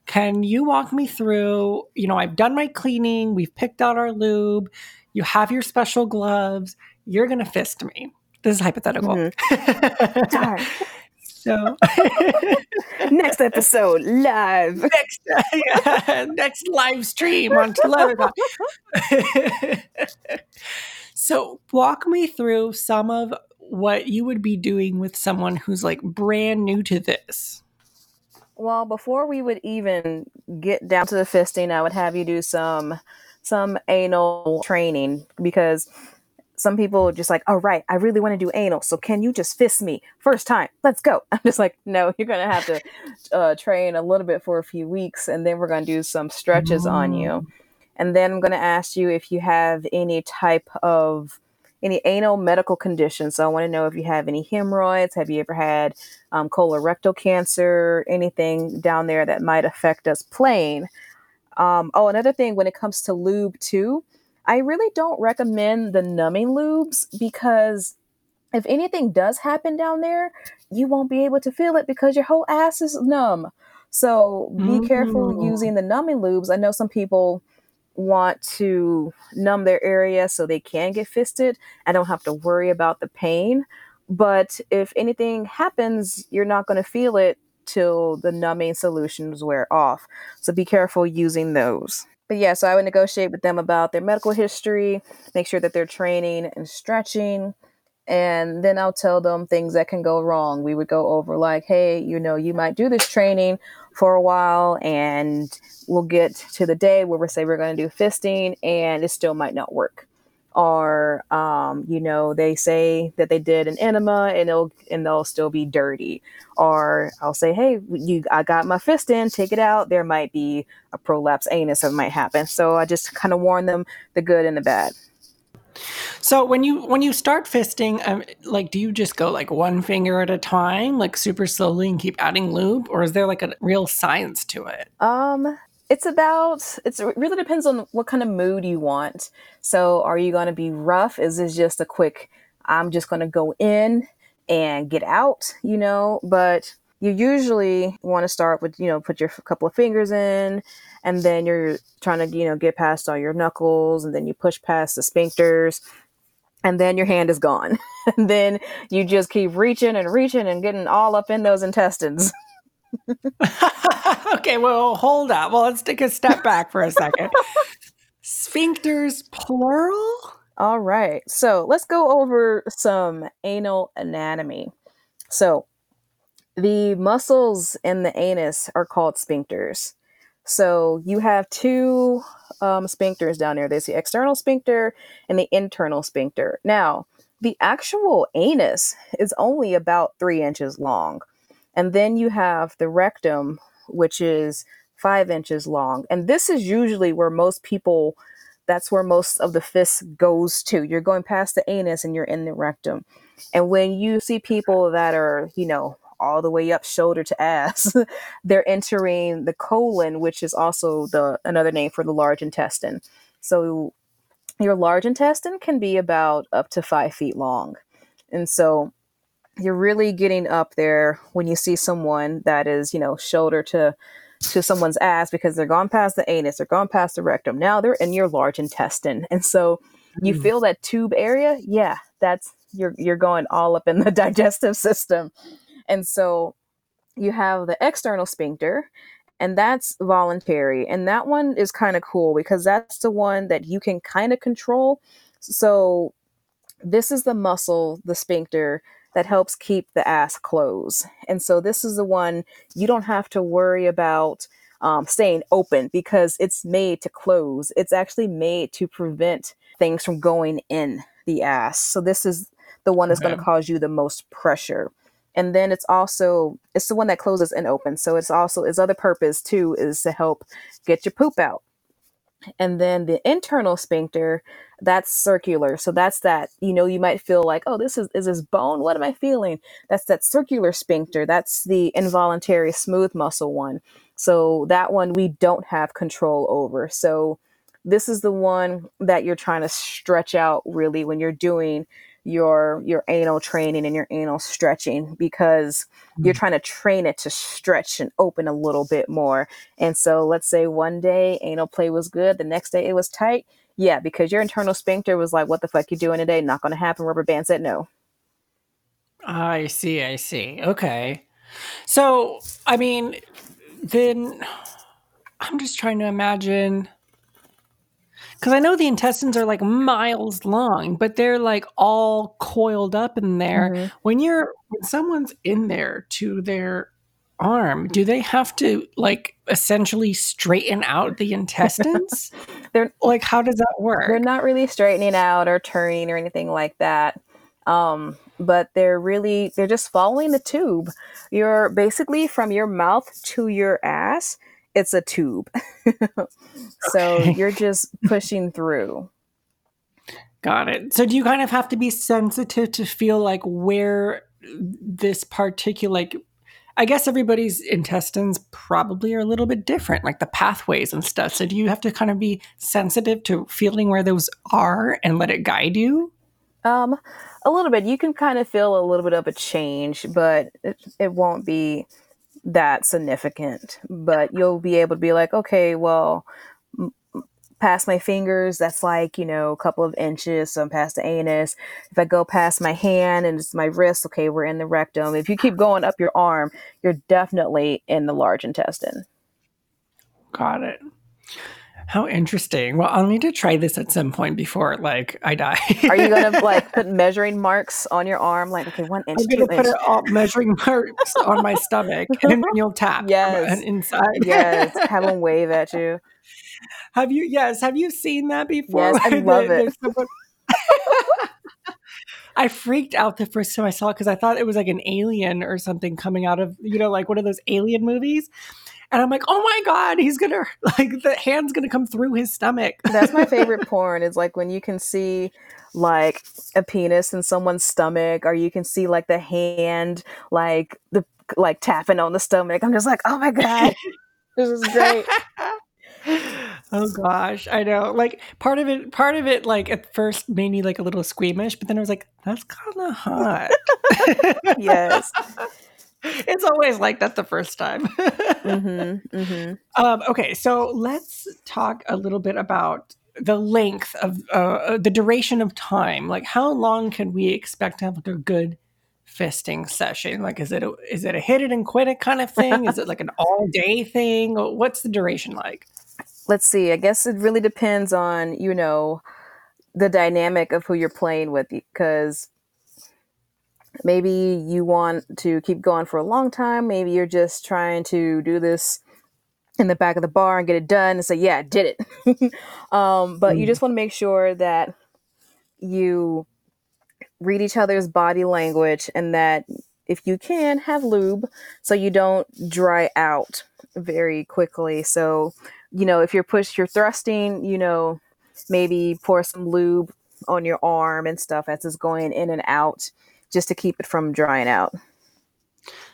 S1: Can you walk me through? You know, I've done my cleaning, we've picked out our lube, you have your special gloves, you're going to fist me. This is hypothetical. Mm-hmm.
S2: Darn.
S1: so,
S2: Next episode live.
S1: next, next live stream on Television. so, walk me through some of what you would be doing with someone who's like brand new to this.
S2: Well, before we would even get down to the fisting, I would have you do some some anal training because some people are just like, "All right, I really want to do anal, so can you just fist me first time? Let's go." I'm just like, "No, you're gonna have to uh, train a little bit for a few weeks, and then we're gonna do some stretches on you, and then I'm gonna ask you if you have any type of any anal medical conditions. So I want to know if you have any hemorrhoids. Have you ever had um, colorectal cancer? Anything down there that might affect us playing? Um, oh, another thing when it comes to lube too, I really don't recommend the numbing lubes because if anything does happen down there, you won't be able to feel it because your whole ass is numb. So be careful
S1: Mm.
S2: using the numbing lubes. I know some people want to numb their area so they can get fisted. I don't have to worry about the pain. But if anything happens, you're not going to feel it till the numbing solutions wear off. So be careful using those. But yeah, so I would negotiate with them about their medical history, make sure that they're training and stretching. And then I'll tell them things that can go wrong. We would go over, like, hey, you know, you might do this training for a while, and we'll get to the day where we say we're going to do fisting, and it still might not work. Or, um, you know, they say that they did an enema, and it'll and they'll still be dirty. Or I'll say, hey, you, I got my fist in, take it out. There might be a prolapse anus that might happen. So I just kind of warn them the good and the bad.
S1: So when you when you start fisting, um, like, do you just go like one finger at a time, like super slowly, and keep adding lube, or is there like a real science to it?
S2: Um, it's about it's it really depends on what kind of mood you want. So, are you going to be rough? Is this just a quick? I'm just going to go in and get out, you know. But you usually want to start with you know put your couple of fingers in, and then you're trying to you know get past all your knuckles, and then you push past the sphincters. And then your hand is gone. and then you just keep reaching and reaching and getting all up in those intestines.
S1: okay, well, hold up. Well, let's take a step back for a second. Sphincters, plural?
S2: All right. So let's go over some anal anatomy. So the muscles in the anus are called sphincters. So you have two um, sphincters down there. There's the external sphincter and the internal sphincter. Now, the actual anus is only about three inches long. And then you have the rectum, which is five inches long. And this is usually where most people, that's where most of the fist goes to. You're going past the anus and you're in the rectum. And when you see people that are, you know, all the way up shoulder to ass, they're entering the colon, which is also the another name for the large intestine. So your large intestine can be about up to five feet long. And so you're really getting up there when you see someone that is, you know, shoulder to to someone's ass because they're gone past the anus, they're gone past the rectum. Now they're in your large intestine. And so you mm. feel that tube area, yeah, that's you're you're going all up in the digestive system. And so you have the external sphincter, and that's voluntary. And that one is kind of cool because that's the one that you can kind of control. So this is the muscle, the sphincter, that helps keep the ass closed. And so this is the one you don't have to worry about um, staying open because it's made to close. It's actually made to prevent things from going in the ass. So this is the one that's okay. going to cause you the most pressure. And then it's also it's the one that closes and opens. So it's also its other purpose too is to help get your poop out. And then the internal sphincter, that's circular. So that's that, you know, you might feel like, oh, this is, is this bone? What am I feeling? That's that circular sphincter. That's the involuntary smooth muscle one. So that one we don't have control over. So this is the one that you're trying to stretch out really when you're doing your your anal training and your anal stretching because you're mm. trying to train it to stretch and open a little bit more. And so let's say one day anal play was good, the next day it was tight. Yeah, because your internal sphincter was like, what the fuck you doing today? Not gonna happen. Rubber band said no.
S1: I see, I see. Okay. So I mean then I'm just trying to imagine because I know the intestines are like miles long, but they're like all coiled up in there. Mm-hmm. When you're when someone's in there to their arm, do they have to like essentially straighten out the intestines? they're like how does that work?
S2: They're not really straightening out or turning or anything like that. Um, but they're really they're just following the tube. You're basically from your mouth to your ass it's a tube. so you're just pushing through.
S1: Got it. So do you kind of have to be sensitive to feel like where this particular like I guess everybody's intestines probably are a little bit different, like the pathways and stuff. So do you have to kind of be sensitive to feeling where those are and let it guide you?
S2: Um, a little bit. You can kind of feel a little bit of a change, but it, it won't be that significant, but you'll be able to be like, okay, well, past my fingers, that's like, you know, a couple of inches. So I'm past the anus. If I go past my hand and it's my wrist, okay, we're in the rectum. If you keep going up your arm, you're definitely in the large intestine.
S1: Got it. How interesting. Well, I'll need to try this at some point before like I die.
S2: Are you gonna like put measuring marks on your arm? Like, okay, one inch.
S1: I'm gonna put inch. It measuring marks on my stomach, and then you'll tap.
S2: Yes, And
S1: inside.
S2: yes, have them wave at you.
S1: Have you? Yes, have you seen that before?
S2: Yes, I love it. Someone...
S1: I freaked out the first time I saw it because I thought it was like an alien or something coming out of you know like one of those alien movies. And I'm like, oh my God, he's gonna like the hand's gonna come through his stomach.
S2: That's my favorite porn, is like when you can see like a penis in someone's stomach, or you can see like the hand like the like tapping on the stomach. I'm just like, oh my God. this is great.
S1: oh gosh, I know. Like part of it, part of it, like at first made me like a little squeamish, but then I was like, that's kind of hot.
S2: yes
S1: it's always like that the first time. mm-hmm, mm-hmm. Um, okay, so let's talk a little bit about the length of uh, uh, the duration of time. Like, how long can we expect to have like a good fisting session? Like, is it a, is it a hit it and quit it kind of thing? is it like an all day thing? What's the duration like?
S2: Let's see. I guess it really depends on you know the dynamic of who you're playing with because maybe you want to keep going for a long time. Maybe you're just trying to do this in the back of the bar and get it done and say yeah i did it. Um, but you
S1: Mm.
S2: just want to make sure that you read each other's body language and that if you can have lube so you don't dry out very quickly. So you know if you're push you're thrusting you know maybe pour some lube on your arm and stuff as it's going in and out just to keep it from drying out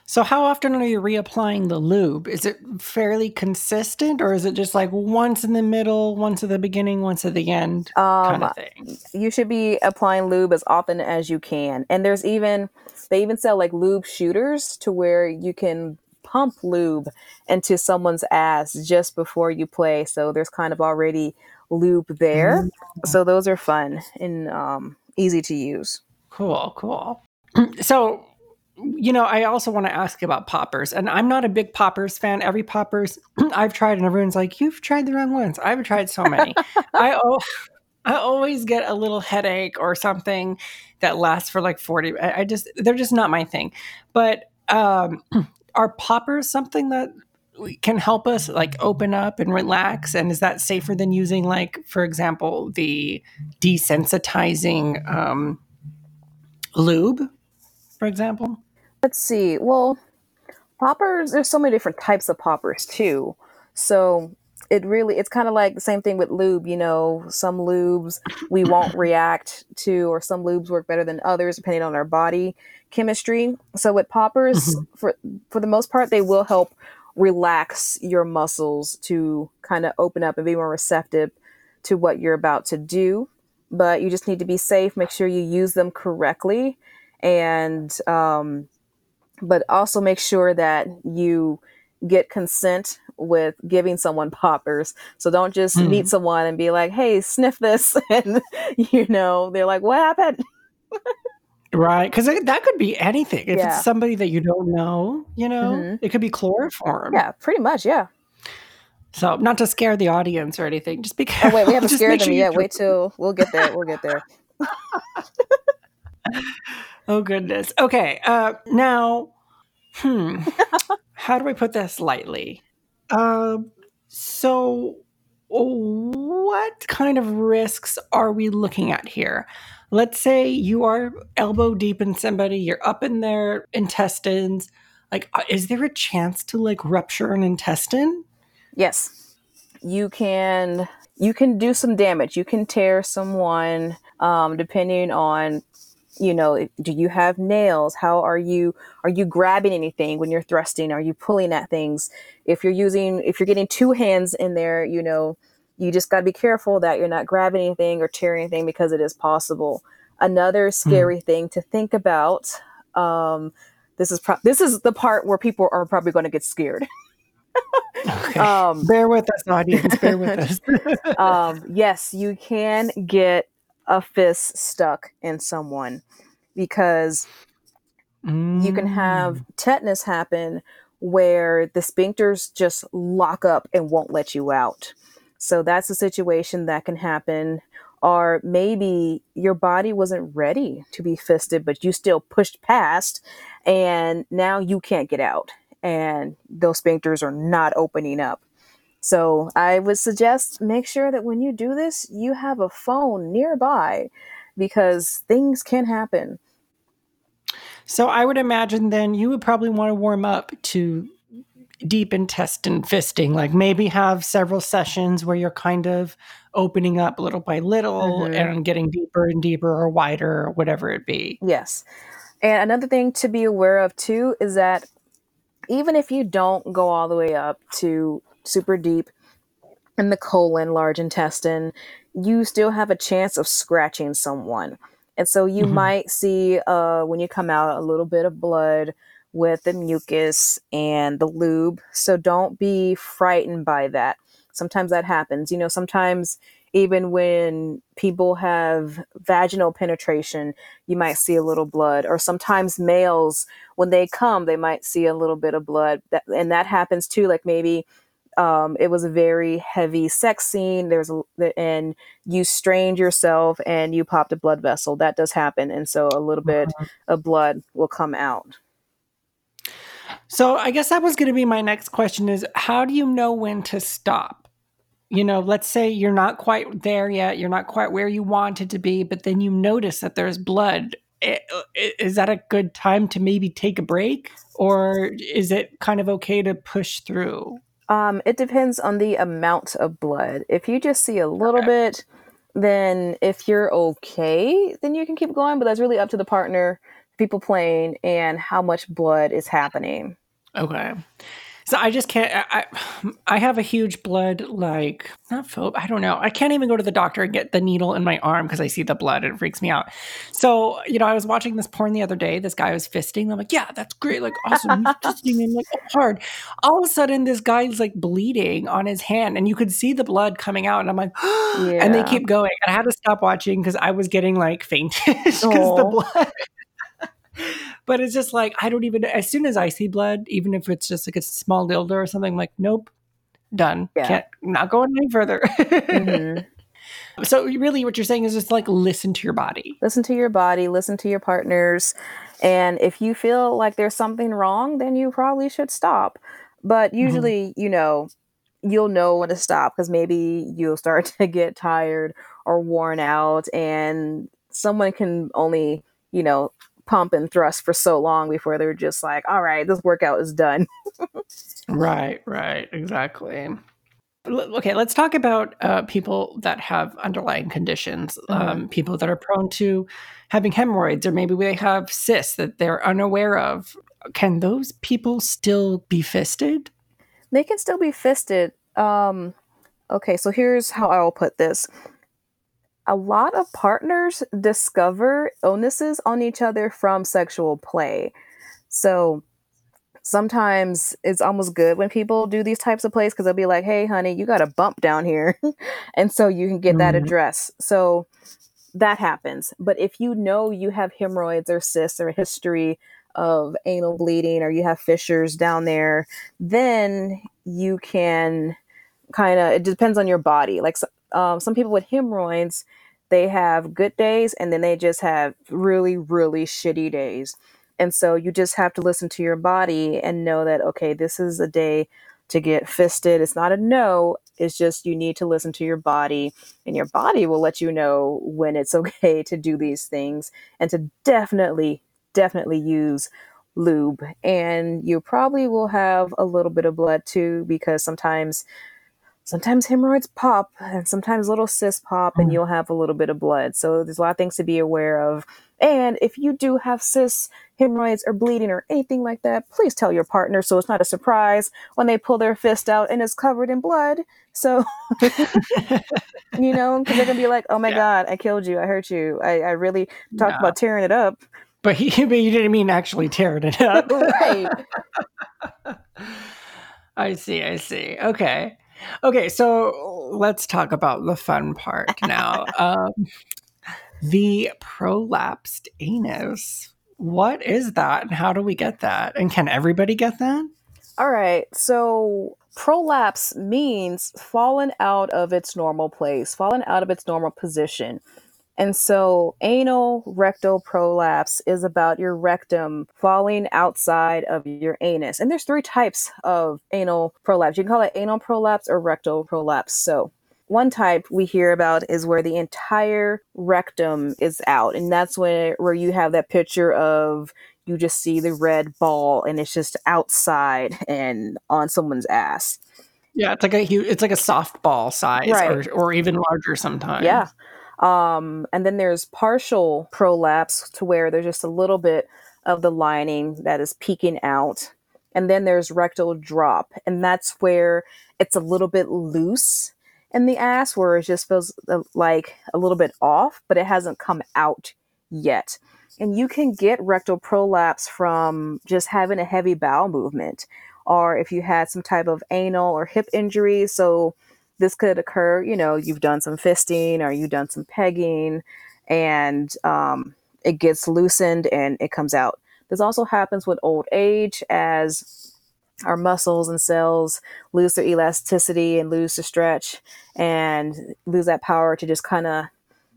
S1: So, how often are you reapplying the lube? Is it fairly consistent, or is it just like once in the middle, once at the beginning, once at the end kind
S2: um
S1: of thing?
S2: you should be applying lube as often as you can and there's even they even sell like lube shooters to where you can pump lube into someone's ass just before you play so there's kind of already lube there so those are fun and um, easy to use
S1: Cool, cool. So, you know, I also want to ask about poppers, and I'm not a big poppers fan. Every poppers I've tried, and everyone's like, "You've tried the wrong ones." I've tried so many. I oh, I always get a little headache or something that lasts for like 40. I, I just they're just not my thing. But um, are poppers something that can help us like open up and relax? And is that safer than using like, for example, the desensitizing um, lube, for example?
S2: let's see. Well poppers there's so many different types of poppers too. So it really it's kind of like the same thing with lube you know? Some lubes we won't react to or some lubes work better than others depending on our body chemistry. So with poppers mm-hmm. for for the most part they will help relax your muscles to kind of open up and be more receptive to what you're about to do. But you just need to be safe make sure you use them correctly and um, but also make sure that you get consent with giving someone poppers. So don't just
S1: Mhm.
S2: meet someone and be like, "Hey, sniff this," and you know they're like, "What happened?"
S1: Right, because that could be anything. If
S2: Yeah.
S1: it's somebody that you don't know, you know,
S2: Mhm.
S1: it could be chloroform.
S2: Yeah, pretty much. Yeah.
S1: So, not to scare the audience or anything, just be careful.
S2: Oh wait, we haven't scared them
S1: sure
S2: yet. Wait till we'll get there. We'll get there.
S1: Oh goodness. Okay. Uh, now, hmm, how do I put this lightly? Um, so, what kind of risks are we looking at here? Let's say you are elbow deep in somebody, you're up in their intestines. Like, uh, is there a chance to like rupture an intestine?
S2: Yes, you can. You can do some damage. You can tear someone, um, depending on, you know, do you have nails? How are you? Are you grabbing anything when you're thrusting? Are you pulling at things? If you're using, if you're getting two hands in there, you know, you just got to be careful that you're not grabbing anything or tearing anything because it is possible. Another scary thing to think about. Um, this is pro- this is the part where people are probably going to get scared.
S1: Okay.
S2: Um,
S1: bear with us, audience. Bear with us.
S2: um, yes, you can get a fist stuck in someone because you can have
S1: Mm.
S2: tetanus happen where the sphincters just lock up and won't let you out. So that's a situation that can happen. Or maybe your body wasn't ready to be fisted, but you still pushed past, and now you can't get out, and those sphincters are not opening up. So I would suggest make sure that when you do this, you have a phone nearby because things can happen.
S1: So I would imagine then you would probably want to warm up to deep intestine fisting, like maybe have several sessions where you're kind of opening up little by little
S2: Mhm.
S1: and getting deeper and deeper or wider or whatever it be.
S2: Yes. And another thing to be aware of too is that even if you don't go all the way up to super deep in the colon, large intestine, you still have a chance of scratching someone. And so you
S1: Mhm.
S2: might see uh, when you come out a little bit of blood with the mucus and the lube. So don't be frightened by that. Sometimes that happens. You know, sometimes even when people have vaginal penetration, you might see a little blood. Or sometimes males, when they come, they might see a little bit of blood. That, and that happens too. Like maybe um, it was a very heavy sex scene. There's a, and you strained yourself and you popped a blood vessel. That does happen, and so a little bit uh-huh. of blood will come out.
S1: So I guess that was going to be my next question: is how do you know when to stop? You know, let's say you're not quite there yet. You're not quite where you wanted to be, but then you notice that there's blood. Is that a good time to maybe take a break, or is it kind of okay to push through?
S2: Um, it depends on the amount of blood. If you just see a little okay. bit, then if you're okay, then you can keep going. But that's really up to the partner, people playing, and how much blood is happening.
S1: Okay. So I just can't. I I have a huge blood like not phobe. I don't know. I can't even go to the doctor and get the needle in my arm because I see the blood and it freaks me out. So you know, I was watching this porn the other day. This guy was fisting. I'm like, yeah, that's great. Like awesome. He's fisting and like oh, hard. All of a sudden, this guy's like bleeding on his hand, and you could see the blood coming out. And I'm like, yeah. and they keep going. And I had to stop watching because I was getting like faintish because the blood but it's just like I don't even. As soon as I see blood, even if it's just like a small dildo or something, I'm like nope, done. Yeah. Can't not going any further. mm-hmm. So really, what you're saying is just like listen to your body.
S2: Listen to your body. Listen to your partners, and if you feel like there's something wrong, then you probably should stop. But mm-hmm. usually, mm-hmm. you know, you'll know when to stop because maybe you'll start to get tired or worn out, and someone can only you know pump and thrust for so long before they're just like, all right, this workout is done.
S1: right, right, exactly. Okay, let's talk about uh, people that have underlying conditions, mm-hmm. um, people that are prone to having hemorrhoids, or maybe they have cysts that they're unaware of. Can those people still be fisted?
S2: They can still be fisted. Um, okay, so here's how I will put this a lot of partners discover illnesses on each other from sexual play. So sometimes it's almost good when people do these types of plays because they'll be like, hey, honey, you got a bump down here. and so you can get mm-hmm. that addressed. So that happens. But if you know you have hemorrhoids or cysts or a history of anal bleeding or you have fissures down there, then you can kind of, it depends on your body. Like um, some people with hemorrhoids, they have good days and then they just have really, really shitty days. And so you just have to listen to your body and know that, okay, this is a day to get fisted. It's not a no, it's just you need to listen to your body, and your body will let you know when it's okay to do these things and to definitely, definitely use lube. And you probably will have a little bit of blood too, because sometimes sometimes hemorrhoids pop and sometimes little cysts pop and mm. you'll have a little bit of blood. So there's a lot of things to be aware of. And if you do have cysts, hemorrhoids, or bleeding or anything like that, please tell your partner so it's not a surprise when they pull their fist out and it's covered in blood. So, you know, because they're going to be like, oh my yeah. God, I killed you. I hurt you. I, I really talked about tearing it up.
S1: But, he, but you didn't mean actually tearing it up. right. I see. I see. Okay. Okay, so let's talk about the fun part now. um, the prolapsed anus. What is that and how do we get that? And can everybody get that?
S2: All right. So prolapse means fallen out of its normal place, fallen out of its normal position. And so, anal rectal prolapse is about your rectum falling outside of your anus. And there's three types of anal prolapse. You can call it anal prolapse or rectal prolapse. So, one type we hear about is where the entire rectum is out, and that's where where you have that picture of you just see the red ball and it's just outside and on someone's ass.
S1: Yeah, it's like a huge, it's like a softball size, right. or, or even larger sometimes.
S2: Yeah, um, and then there's partial prolapse to where there's just a little bit of the lining that is peeking out. And then there's rectal drop, and that's where it's a little bit loose in the ass, where it just feels uh, like a little bit off, but it hasn't come out yet. And you can get rectal prolapse from just having a heavy bowel movement, or if you had some type of anal or hip injury. So this could occur, you know, you've done some fisting or you've done some pegging and um, it gets loosened and it comes out. This also happens with old age as our muscles and cells lose their elasticity and lose the stretch and lose that power to just kind of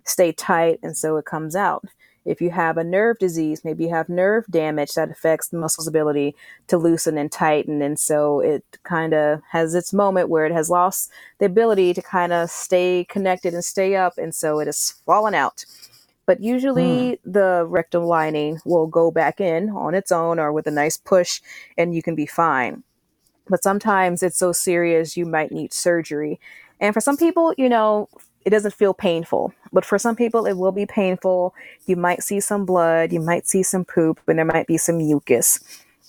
S2: stay tight and so it comes out if you have a nerve disease maybe you have nerve damage that affects the muscle's ability to loosen and tighten. And so it kind of has its moment where it has lost the ability to kind of stay connected and stay up and so it has fallen out. But usually mm. the rectal lining will go back in on its own or with a nice push and you can be fine. But sometimes it's so serious you might need surgery. And for some people you know it doesn't feel painful but for some people it will be painful. You might see some blood you might see some poop and there might be some mucus.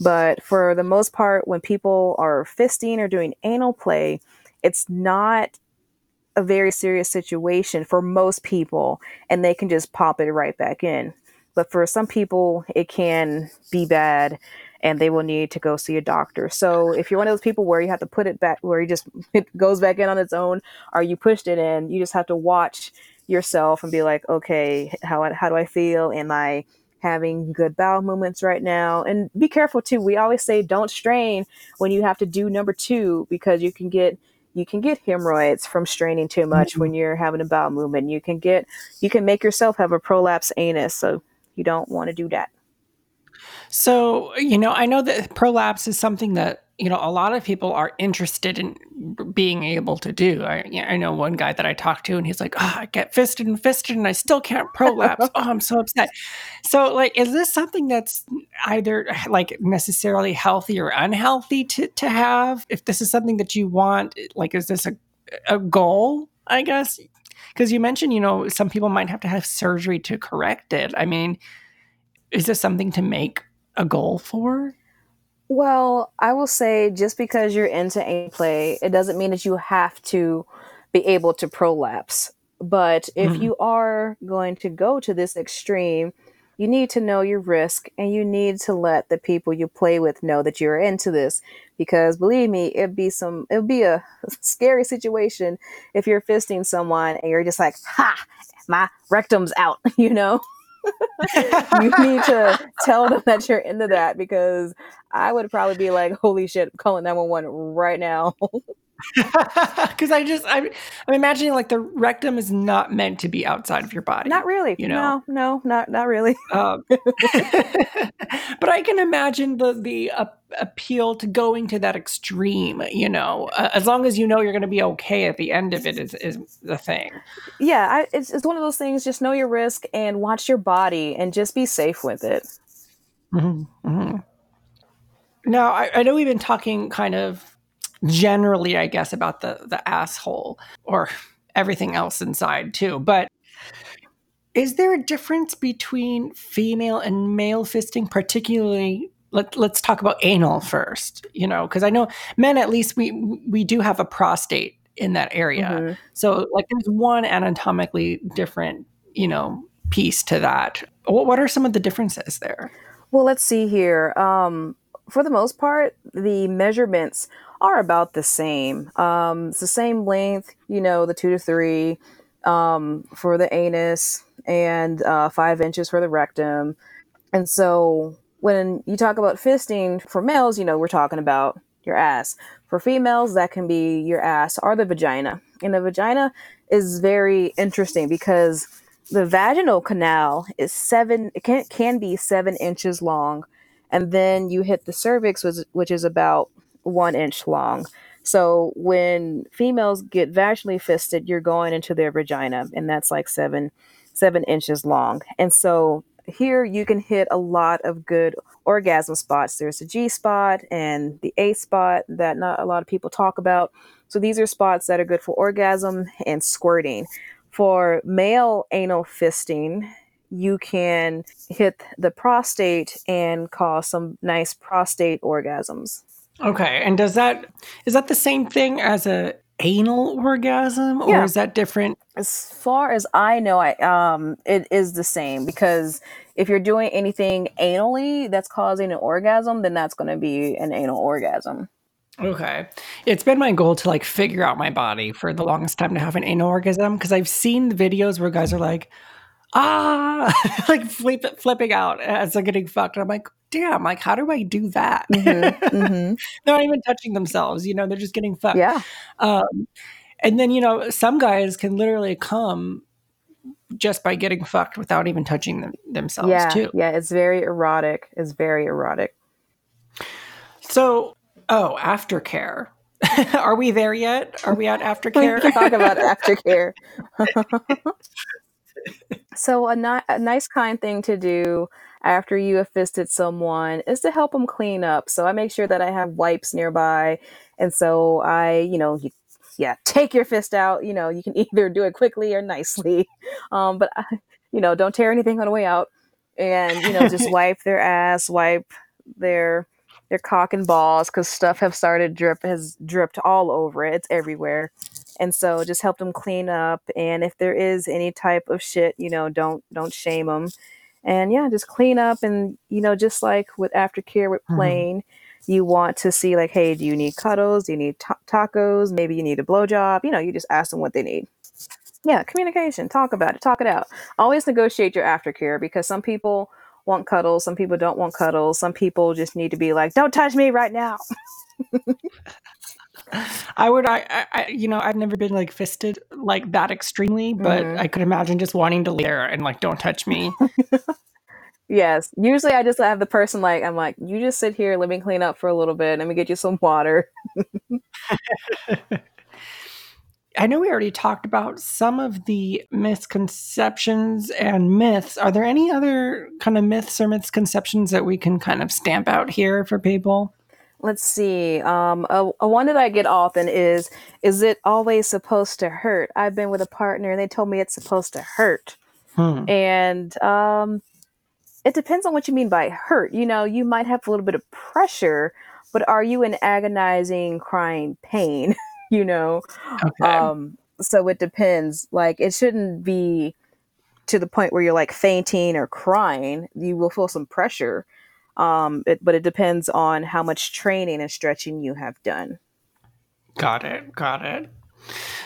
S2: But for the most part when people are fisting or doing anal play it's not a very serious situation for most people and they can just pop it right back in. But for some people, it can be bad and they will need to go see a doctor. So if you're one of those people where you have to put it back, where you just it goes back in on its own, or you pushed it in, you just have to watch yourself and be like, okay, how how do I feel? Am I having good bowel movements right now? And be careful too. We always say don't strain when you have to do number two because you can get you can get hemorrhoids from straining too much mm-hmm. when you're having a bowel movement. You can get you can make yourself have a prolapse anus, so you don't want to do that.
S1: So, you know, I know that prolapse is something that you know, a lot of people are interested in being able to do. I, I know one guy that I talked to, and he's like, "Oh, I get fisted and fisted, and I still can't prolapse. oh, I'm so upset." So, like, is this something that's either like necessarily healthy or unhealthy to to have? If this is something that you want, like, is this a a goal? I guess because you mentioned, you know, some people might have to have surgery to correct it. I mean, is this something to make a goal for?
S2: Well, I will say just because you're into aim play, it doesn't mean that you have to be able to prolapse. But if mm-hmm. you are going to go to this extreme, you need to know your risk and you need to let the people you play with know that you're into this because believe me it'd be some it'd be a scary situation if you're fisting someone and you're just like ha my rectum's out you know you need to tell them that you're into that because I would probably be like, holy shit, I'm calling 911 right now.
S1: Because I just, I'm, I'm imagining like the rectum is not meant to be outside of your body.
S2: Not really. You know? No, no, not, not really. Um, but
S1: I can imagine the, the uh, appeal to going to that extreme, you know, uh, as long as you know you're going to be okay at the end of it is, is the thing.
S2: Yeah. I, it's, it's one of those things, just know your risk and watch your body and just be safe with it.
S1: Mm-hmm, mm-hmm. Now, I, I know we've been talking kind of generally, I guess, about the the asshole or everything else inside too. But is there a difference between female and male fisting, particularly? Let, let's talk about anal first, you know, because I know men at least we we do have a prostate in that area. Mm-hmm. So like there's one anatomically different, you know, piece to that. What, what are some of the differences there?
S2: Well, let's see here. Um, for the most part, the measurements are about the same. Um, it's the same length, you know, the two to three um, for the anus and uh, five inches for the rectum. And so when you talk about fisting for males, you know, we're talking about your ass. For females, that can be your ass or the vagina. And the vagina is very interesting because the vaginal canal is seven, it can, can be seven inches long and then you hit the cervix, which, which is about one inch long. So when females get vaginally fisted, you're going into their vagina, and that's like seven seven inches long. And so here you can hit a lot of good orgasm spots. There's the G spot and the A spot that not a lot of people talk about. So these are spots that are good for orgasm and squirting. For male anal fisting, you can hit the prostate and cause some nice prostate orgasms.
S1: Okay. And does that is that the same thing as a anal orgasm or yeah. is that different?
S2: As far as I know, I um it is the same because if you're doing anything anally that's causing an orgasm, then that's going to be an anal orgasm.
S1: Okay. It's been my goal to like figure out my body for the longest time to have an anal orgasm because I've seen the videos where guys are like, ah, like flip, flipping out as they're getting fucked. And I'm like, damn, like how do I do that?
S2: Mm-hmm, mm-hmm.
S1: they're not even touching themselves, you know, they're just getting fucked.
S2: Yeah.
S1: Um, and then, you know, some guys can literally come just by getting fucked without even touching them, themselves
S2: Yeah.
S1: too.
S2: Yeah. It's very erotic. It's very erotic.
S1: So, oh, aftercare. Are we there yet? Are we at
S2: We
S1: aftercare?
S2: can talk about aftercare. so a, ni- a nice kind thing to do after you have fisted someone is to help them clean up. So i make sure that i have wipes nearby. And so i you know you, yeah take your fist out. You know you can either do it quickly or nicely. Um, but I, you know don't tear anything on the way out. And you know just wipe their ass wipe their their cock and balls because stuff have started drip has dripped all over it. It's everywhere. And so just help them clean up. And if there is any type of shit you know don't don't shame them and yeah just clean up and you know just like with aftercare with
S1: Mhm.
S2: you want to see like hey do you need cuddles? Do you need ta- tacos? Maybe you need a blowjob. You know you just ask them what they need. Yeah communication. Talk about it. Talk it out. Always negotiate your aftercare because some people want cuddles. Some people don't want cuddles. Some people just need to be like don't touch me right now
S1: I would, I, I, you know, I've never been like fisted like that extremely, but
S2: Mhm.
S1: I could imagine just wanting to lay there and like, don't touch me.
S2: Yes. Usually I just have the person like, I'm like, you just sit here, let me clean up for a little bit. Let me get you some water.
S1: I know we already talked about some of the misconceptions and myths. Are there any other kind of myths or misconceptions that we can kind of stamp out here for people?
S2: Let's see. Um, a, a one that I get often is, is it always supposed to hurt? I've been with a partner and they told me it's supposed to hurt.
S1: Hmm.
S2: And um, it depends on what you mean by hurt. You know, you might have a little bit of pressure, but are you in agonizing, crying pain? you know,
S1: Okay.
S2: um, so it depends. Like, it shouldn't be to the point where you're like fainting or crying. You will feel some pressure, um, it, but it depends on how much training and stretching you have done.
S1: Got it. Got it.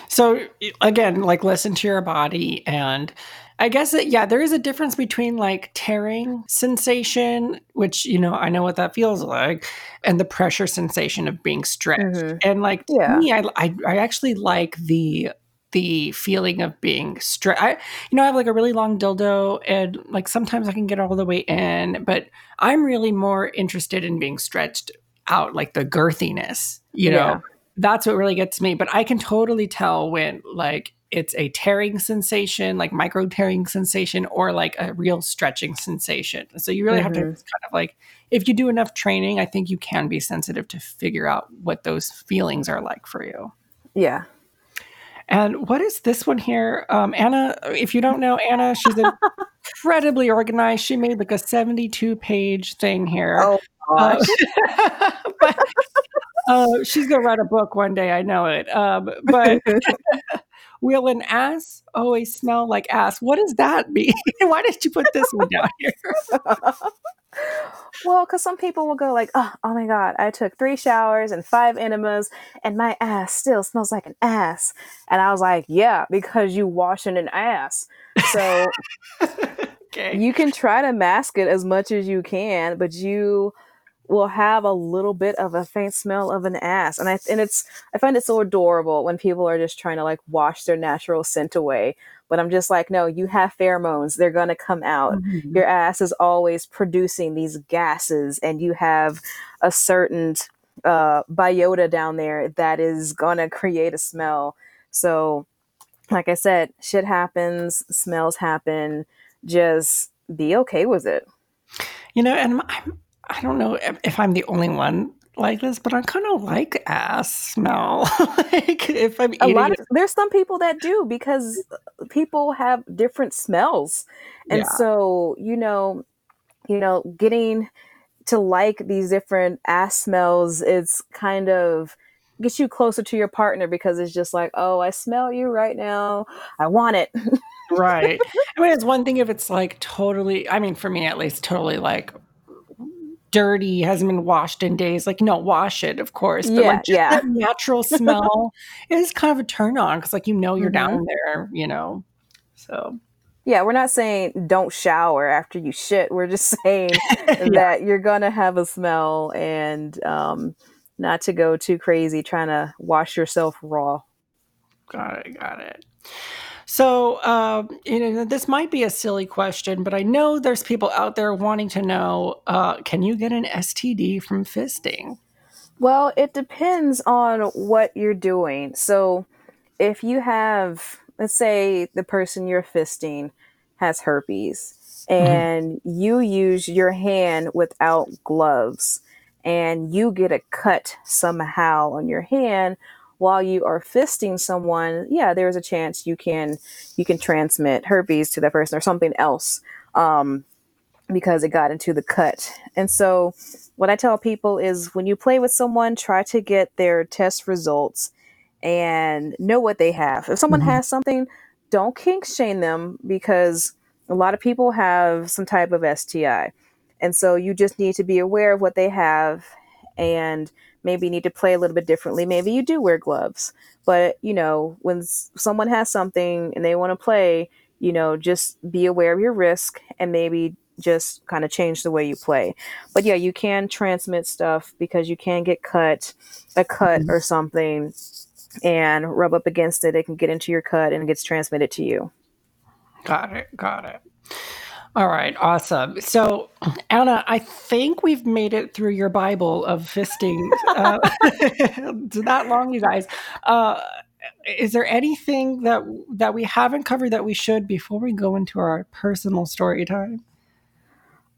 S1: So again, like listen to your body and I guess that yeah, there is a difference between like tearing sensation, which you know, I know what that feels like, and the pressure sensation of being stretched.
S2: Mhm.
S1: And like
S2: Yeah.
S1: me, I, I I actually like the the feeling of being stretched. I you know, I have like a really long dildo and like sometimes I can get all the way in, but I'm really more interested in being stretched out, like the girthiness, you know
S2: Yeah.
S1: that's what really gets me. But I can totally tell when like it's a tearing sensation, like micro tearing sensation, or like a real stretching sensation. So you really have to
S2: Mhm.
S1: kind of like, if you do enough training, I think you can be sensitive to figure out what those feelings are like for you.
S2: Yeah.
S1: And what is this one here? Um, Anna, if you don't know Anna, she's incredibly organized. She made like a 72 page thing here.
S2: Oh
S1: Uh,
S2: gosh.
S1: but uh, she's gonna write a book one day. I know it. Um, but will an ass always smell like ass? What does that mean? Why did you put this one down here?
S2: well, because some people will go like, oh, oh my god, I took three showers and five enemas, and my ass still smells like an ass. And I was like, yeah, because you washing an ass. So
S1: okay.
S2: you can try to mask it as much as you can, but you will have a little bit of a faint smell of an ass. And I and it's I find it so adorable when people are just trying to like wash their natural scent away. But I'm just like, no, you have pheromones. They're gonna come out.
S1: Mhm.
S2: Your ass is always producing these gases, and you have a certain uh, biota down there that is gonna create a smell. So, like I said, shit happens, smells happen. Just be okay with it.
S1: You know, and I'm, I don't know if, if I'm the only one like this, but I kind of like ass smell. like if I'm
S2: A lot of there's some people that do because people have different smells, and
S1: Yeah.
S2: so you know, you know, getting to like these different ass smells, it's kind of gets you closer to your partner because it's just like, oh, I smell you right now. I want it.
S1: right. I mean, it's one thing if it's like totally, I mean, for me at least, totally like dirty, hasn't been washed in days. Like, no, wash it, of course. But
S2: Yeah,
S1: like, just
S2: yeah.
S1: that natural smell is kind of a turn on because, like, you know, you're
S2: Mhm.
S1: down there, you know. So,
S2: Yeah, we're not saying don't shower after you shit. We're just saying yeah. that you're gonna have a smell and um, not to go too crazy trying to wash yourself raw.
S1: Got it. Got it. So, um, you know, this might be a silly question, but I know there's people out there wanting to know uh, can you get an STD from fisting?
S2: Well, it depends on what you're doing. So, if you have, let's say, the person you're fisting has herpes mm-hmm. and mm-hmm. you use your hand without gloves and you get a cut somehow on your hand while you are fisting someone, yeah, there's a chance you can you can transmit herpes to that person or something else um, because it got into the cut. And so, what I tell people is when you play with someone, try to get their test results and know what they have. If someone mm-hmm. has something, don't kink shame them because a lot of people have some type of STI. And so you just need to be aware of what they have and maybe need to play a little bit differently. Maybe you do wear gloves, but you know, when someone has something and they want to play, you know, just be aware of your risk and maybe just kind of change the way you play. But yeah, you can transmit stuff because you can get cut, a cut mm-hmm. or something, and rub up against it. It can get into your cut and it gets transmitted to you.
S1: Got it. Got it. All right, awesome. So, Anna, I think we've made it through your Bible of fisting. Uh, not long, you guys. Uh, is there anything that that we haven't covered that we should before we go into our personal story time?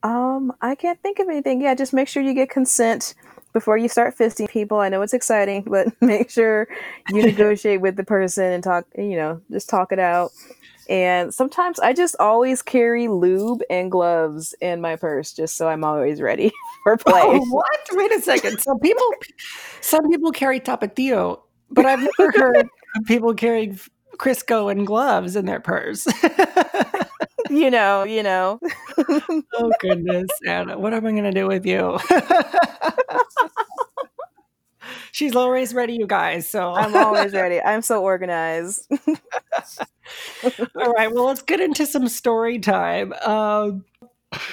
S2: Um, I can't think of anything. Yeah, just make sure you get consent before you start fisting people. I know it's exciting, but make sure you negotiate with the person and talk. You know, just talk it out. And sometimes I just always carry lube and gloves in my purse just so I'm always ready for oh, play. Oh,
S1: what? Wait a second. So people, some people carry Tapatio, but I've never heard of people carrying Crisco and gloves in their purse.
S2: you know, you know.
S1: oh goodness, Anna, what am I going to do with you? She's always ready, you guys. So
S2: I'm always ready. I'm so organized.
S1: All right. Well, let's get into some story time. Um,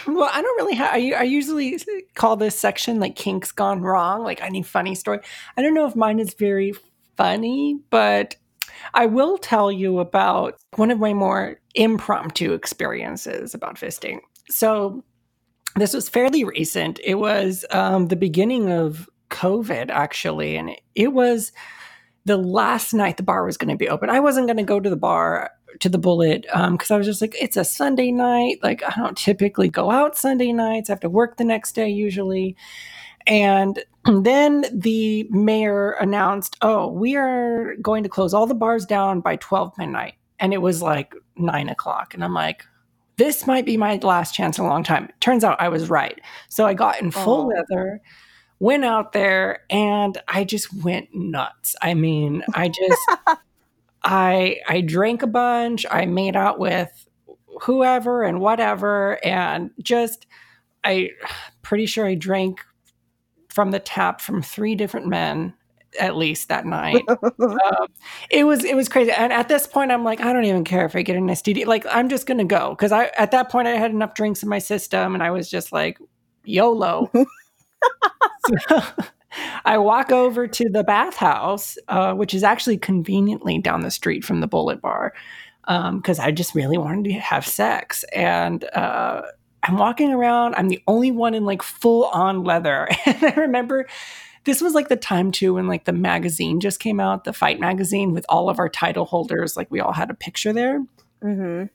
S1: well, I don't really have. I, I, usually call this section like kinks gone wrong. Like need funny story. I don't know if mine is very funny, but I will tell you about one of my more impromptu experiences about fisting. So this was fairly recent. It was um, the beginning of COVID, actually, and it was the last night the bar was going to be open. I wasn't going to go to the bar to the bullet because um, I was just like, it's a Sunday night. Like I don't typically go out Sunday nights. I have to work the next day usually. And then the mayor announced, oh, we are going to close all the bars down by 12 midnight. And it was like nine o'clock. And I'm like, this might be my last chance in a long time. Turns out I was right. So I got in full oh. leather went out there and I just went nuts. I mean, I just I I drank a bunch, I made out with whoever and whatever and just I pretty sure I drank from the tap from three different men at least that night. um, it was it was crazy. And at this point, I'm like, I don't even care if I get an STD. Like, I'm just gonna go because I at that point I had enough drinks in my system, and I was just like, YOLO. so, I walk over to the bathhouse, uh, which is actually conveniently down the street from the Bullet Bar, because um, I just really wanted to have sex. And uh, I'm walking around. I'm the only one in like full on leather. And I remember this was like the time too when like the magazine just came out, the Fight magazine with all of our title holders. Like we all had a picture there. Mm-hmm.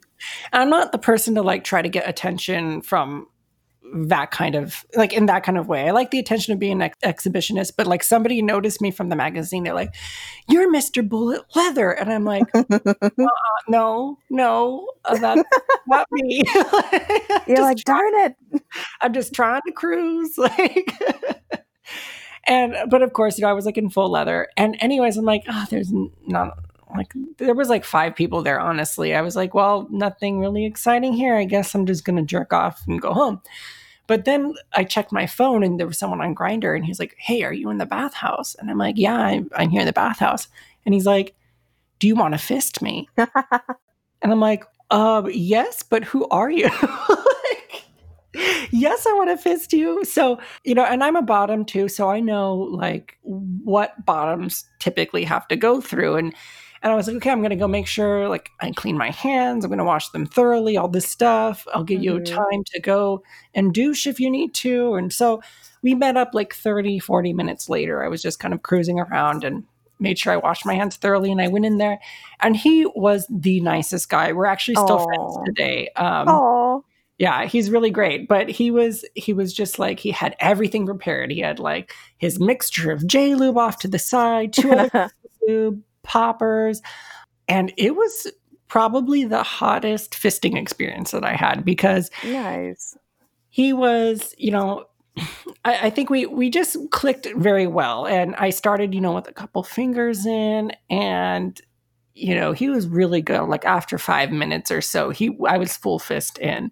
S1: I'm not the person to like try to get attention from that kind of like in that kind of way. I like the attention of being an ex- exhibitionist, but like somebody noticed me from the magazine. They're like, "You're Mr. Bullet Leather," and I'm like, uh, "No, no, uh, that's not me."
S2: You're like, "Darn it!"
S1: I'm just trying to cruise, like. and but of course, you know, I was like in full leather. And anyways, I'm like, "Oh, there's not." like there was like five people there honestly i was like well nothing really exciting here i guess i'm just gonna jerk off and go home but then I checked my phone and there was someone on Grindr and he's like, Hey, are you in the bathhouse? And I'm like, Yeah, I'm, I'm here in the bathhouse. And he's like, Do you want to fist me? and I'm like, um, yes, but who are you? like, yes, I want to fist you. So, you know, and I'm a bottom too, so I know like what bottoms typically have to go through. And and I was like, okay, I'm gonna go make sure like I clean my hands, I'm gonna wash them thoroughly, all this stuff. I'll give you
S2: Mhm.
S1: time to go and douche if you need to. And so we met up like 30, 40 minutes later. I was just kind of cruising around and made sure I washed my hands thoroughly and I went in there and he was the nicest guy. We're actually still friends today. Um
S2: Oh,
S1: yeah, he's really great, but he was he was just like he had everything prepared. He had like his mixture of J lube off to the side, two other lube, poppers, and it was probably the hottest fisting experience that I had because
S2: nice.
S1: he was, you know, I, I think we we just clicked very well, and I started, you know, with a couple fingers in, and you know, he was really good. Like after five minutes or so, he I was full fist in,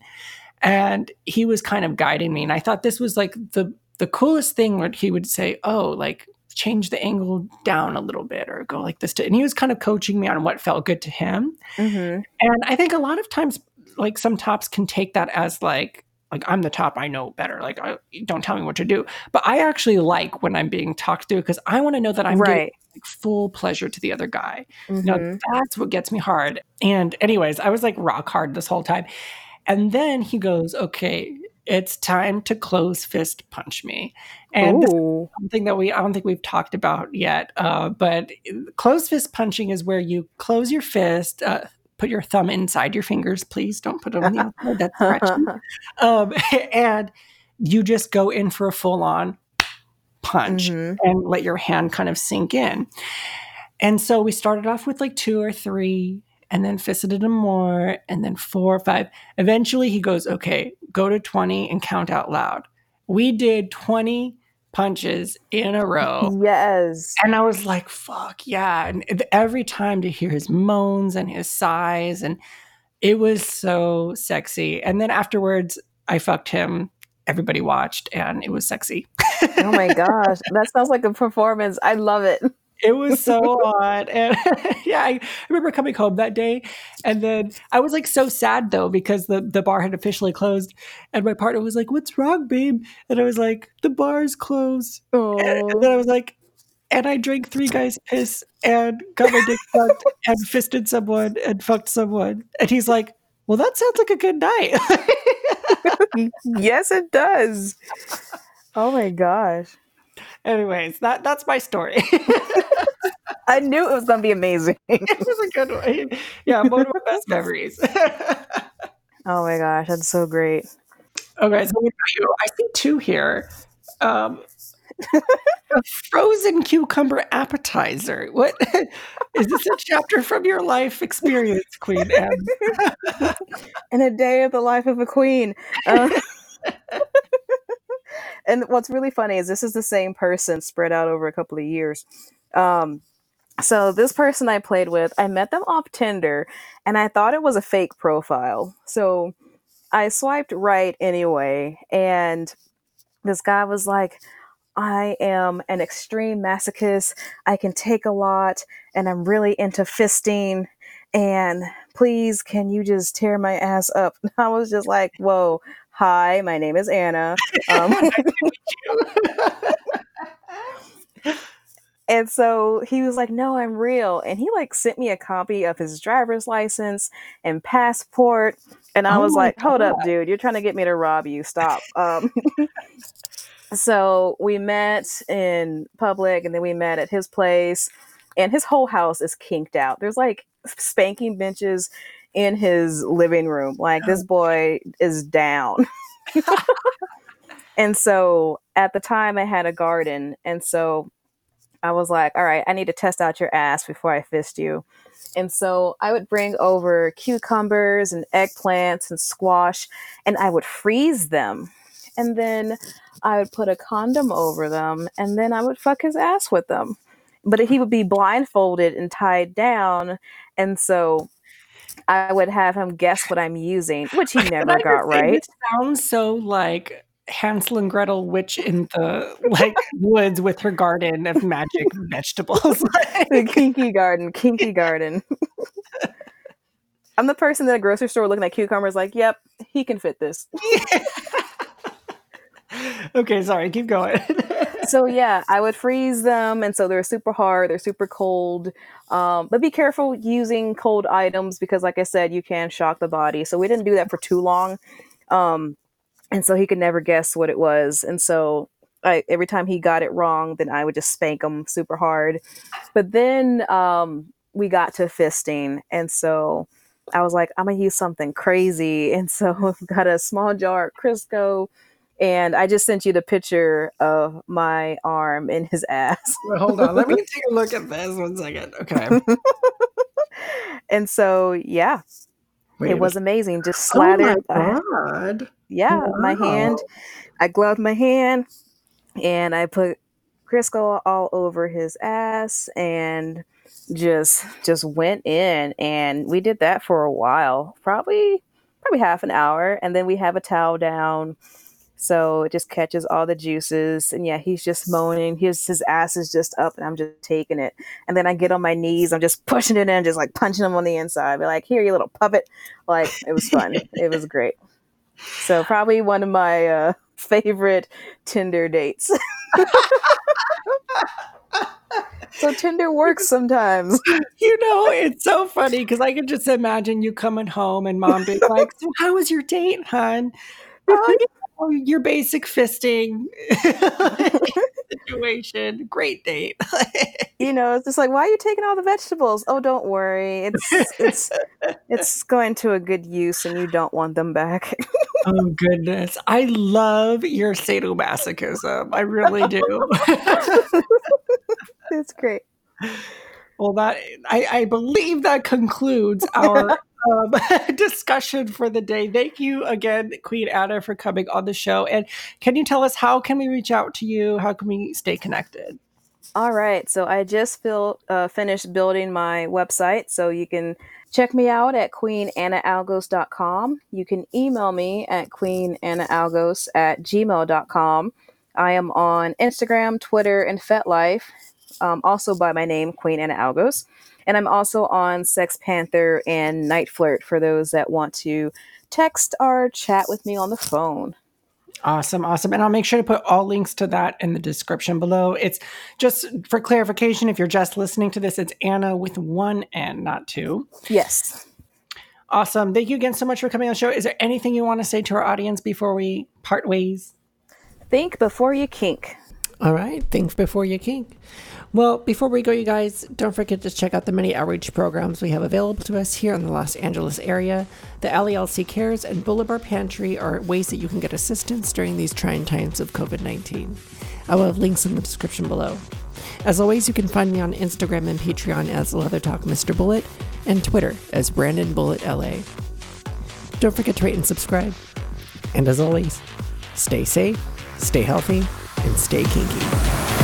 S1: and he was kind of guiding me, and I thought this was like the the coolest thing where he would say, "Oh, like." Change the angle down a little bit or go like this to, and he was kind of coaching me on what felt good to him
S2: hmm
S1: and I think a lot of times, like some tops can take that as like, like I'm the top, I know better. Like, I, don't tell me what to do. But I actually like when I'm being talked to because I want to know that I'm giving
S2: Right.
S1: like, full pleasure to the other guy.
S2: hmm
S1: You know, that's what gets me hard. And anyways, I was like rock hard this whole time. And then he goes, "Okay, it's time to close fist punch me." And something that we I don't think we've talked about yet. Uh, but close fist punching is where you close your fist, uh, put your thumb inside your fingers, please don't put it on the outside. That's stretchy. Um, and you just go in for a full on punch
S2: hmm
S1: and let your hand kind of sink in. And so we started off with like two or three, and then fisted him more, and then four or five. Eventually, he goes, "Okay, go to twenty and count out loud." We did twenty punches in a row.
S2: Yes.
S1: And I was like, fuck yeah. And every time to hear his moans and his sighs, and it was so sexy. And then afterwards, I fucked him. Everybody watched, and it was sexy.
S2: Oh my gosh, that sounds like a performance. I love it.
S1: It was so hot. And yeah, I remember coming home that day. And then I was like so sad though, because the, the bar had officially closed. And my partner was like, What's wrong, babe? And I was like, The bar's closed. And
S2: Oh,
S1: then I was like, and I drank three guys' piss and got my dick sucked and fisted someone and fucked someone. And he's like, Well, that sounds like a good night.
S2: yes, it does. Oh my gosh.
S1: Anyways, that that's my story.
S2: I knew it was going to be amazing.
S1: it was a good one. Yeah, one of my best memories.
S2: Oh my gosh, that's so great.
S1: Okay, so you? I see two here. Um, a frozen cucumber appetizer. What is this? A chapter from your life experience, Queen Anne?
S2: In a day of the life of a queen. Uh, and what's really funny is this is the same person spread out over a couple of years. Um, so this person I played with, I met them off Tinder, and I thought it was a fake profile. So I swiped right anyway, and this guy was like, I am an extreme masochist. I can take a lot, and I'm really into fisting. And please, can you just tear my ass up? And I was just like, whoa, hi, my name is Anna. Um, and so he was like, no, I'm real. And he like sent me a copy of his driver's license and passport. And I
S1: Oh
S2: was like, hold up, dude, you're trying to get me to rob you. Stop. Um, so we met in public and then we met at his place. And his whole house is kinked out. There's like spanking benches in his living room. Like this boy is down. and so at the time I had a garden. And so I was like, all right, I need to test out your ass before I fist you. And so I would bring over cucumbers and eggplants and squash and I would freeze them. And then I would put a condom over them and then I would fuck his ass with them. But he would be blindfolded and tied down. And so I would have him guess what I'm using, which he never got right.
S1: Sounds so like Hansel and Gretel witch in the like woods with her garden of magic vegetables.
S2: the kinky garden, kinky garden. I'm the person in a grocery store looking at cucumbers, like, "Yep, he can fit this."
S1: okay, sorry, keep going.
S2: So yeah, I would freeze them, and so they're super hard, they're super cold. Um, but be careful using cold items because, like I said, you can shock the body. So we didn't do that for too long, um, and so he could never guess what it was. And so I, every time he got it wrong, then I would just spank him super hard. But then um, we got to fisting, and so I was like, I'm gonna use something crazy, and so I've got a small jar of Crisco and I just sent you the picture of my arm in his ass.
S1: Hold on, let me take a look at this one second. Okay.
S2: and so, yeah, Wait, it was amazing. Just slathered.
S1: Oh my god!
S2: Yeah, wow. my hand. I gloved my hand, and I put Crisco all over his ass, and just just went in. And we did that for a while, probably probably half an hour, and then we have a towel down so it just catches all the juices. And yeah, he's just moaning. His his ass is just up and I'm just taking it. And then I get on my knees, I'm just pushing it in, just like punching him on the inside. Be like, here, you little puppet. Like it was fun. it was great. So probably one of my uh, favorite Tinder dates. so Tinder works sometimes.
S1: You know, it's so funny because I can just imagine you coming home and mom being like, "So how was your date, hon?" Oh, oh, your basic fisting situation. Great date.
S2: you know, it's just like, why are you taking all the vegetables? Oh, don't worry. It's it's it's going to a good use and you don't want them back.
S1: oh goodness. I love your sadomasochism. I really do.
S2: it's great.
S1: Well, that I, I believe that concludes our um, discussion for the day. Thank you again, Queen Anna, for coming on the show. And can you tell us how can we reach out to you? How can we stay connected?
S2: All right. So I just feel, uh, finished building my website. So you can check me out at queenannaalgos.com. You can email me at queenannaalgos at gmail.com. I am on Instagram, Twitter, and FetLife, um, also by my name, Queen Anna Algos. And I'm also on Sex Panther and NiteFlirt for those that want to text or chat with me on the phone.
S1: Awesome, awesome. And I'll make sure to put all links to that in the description below. It's just for clarification, if you're just listening to this, it's Anna with one N, not two.
S2: Yes.
S1: Awesome. Thank you again so much for coming on the show. Is there anything you want to say to our audience before we part ways?
S2: Think before you kink.
S1: All right. Think before you kink. Well, before we go, you guys, don't forget to check out the many outreach programs we have available to us here in the Los Angeles area. The LELC Cares and Bar Pantry are ways that you can get assistance during these trying times of COVID 19. I will have links in the description below. As always, you can find me on Instagram and Patreon as Leather Talk Mr. Bullet and Twitter as Brandon Bullet LA. Don't forget to rate and subscribe. And as always, stay safe, stay healthy, and stay kinky.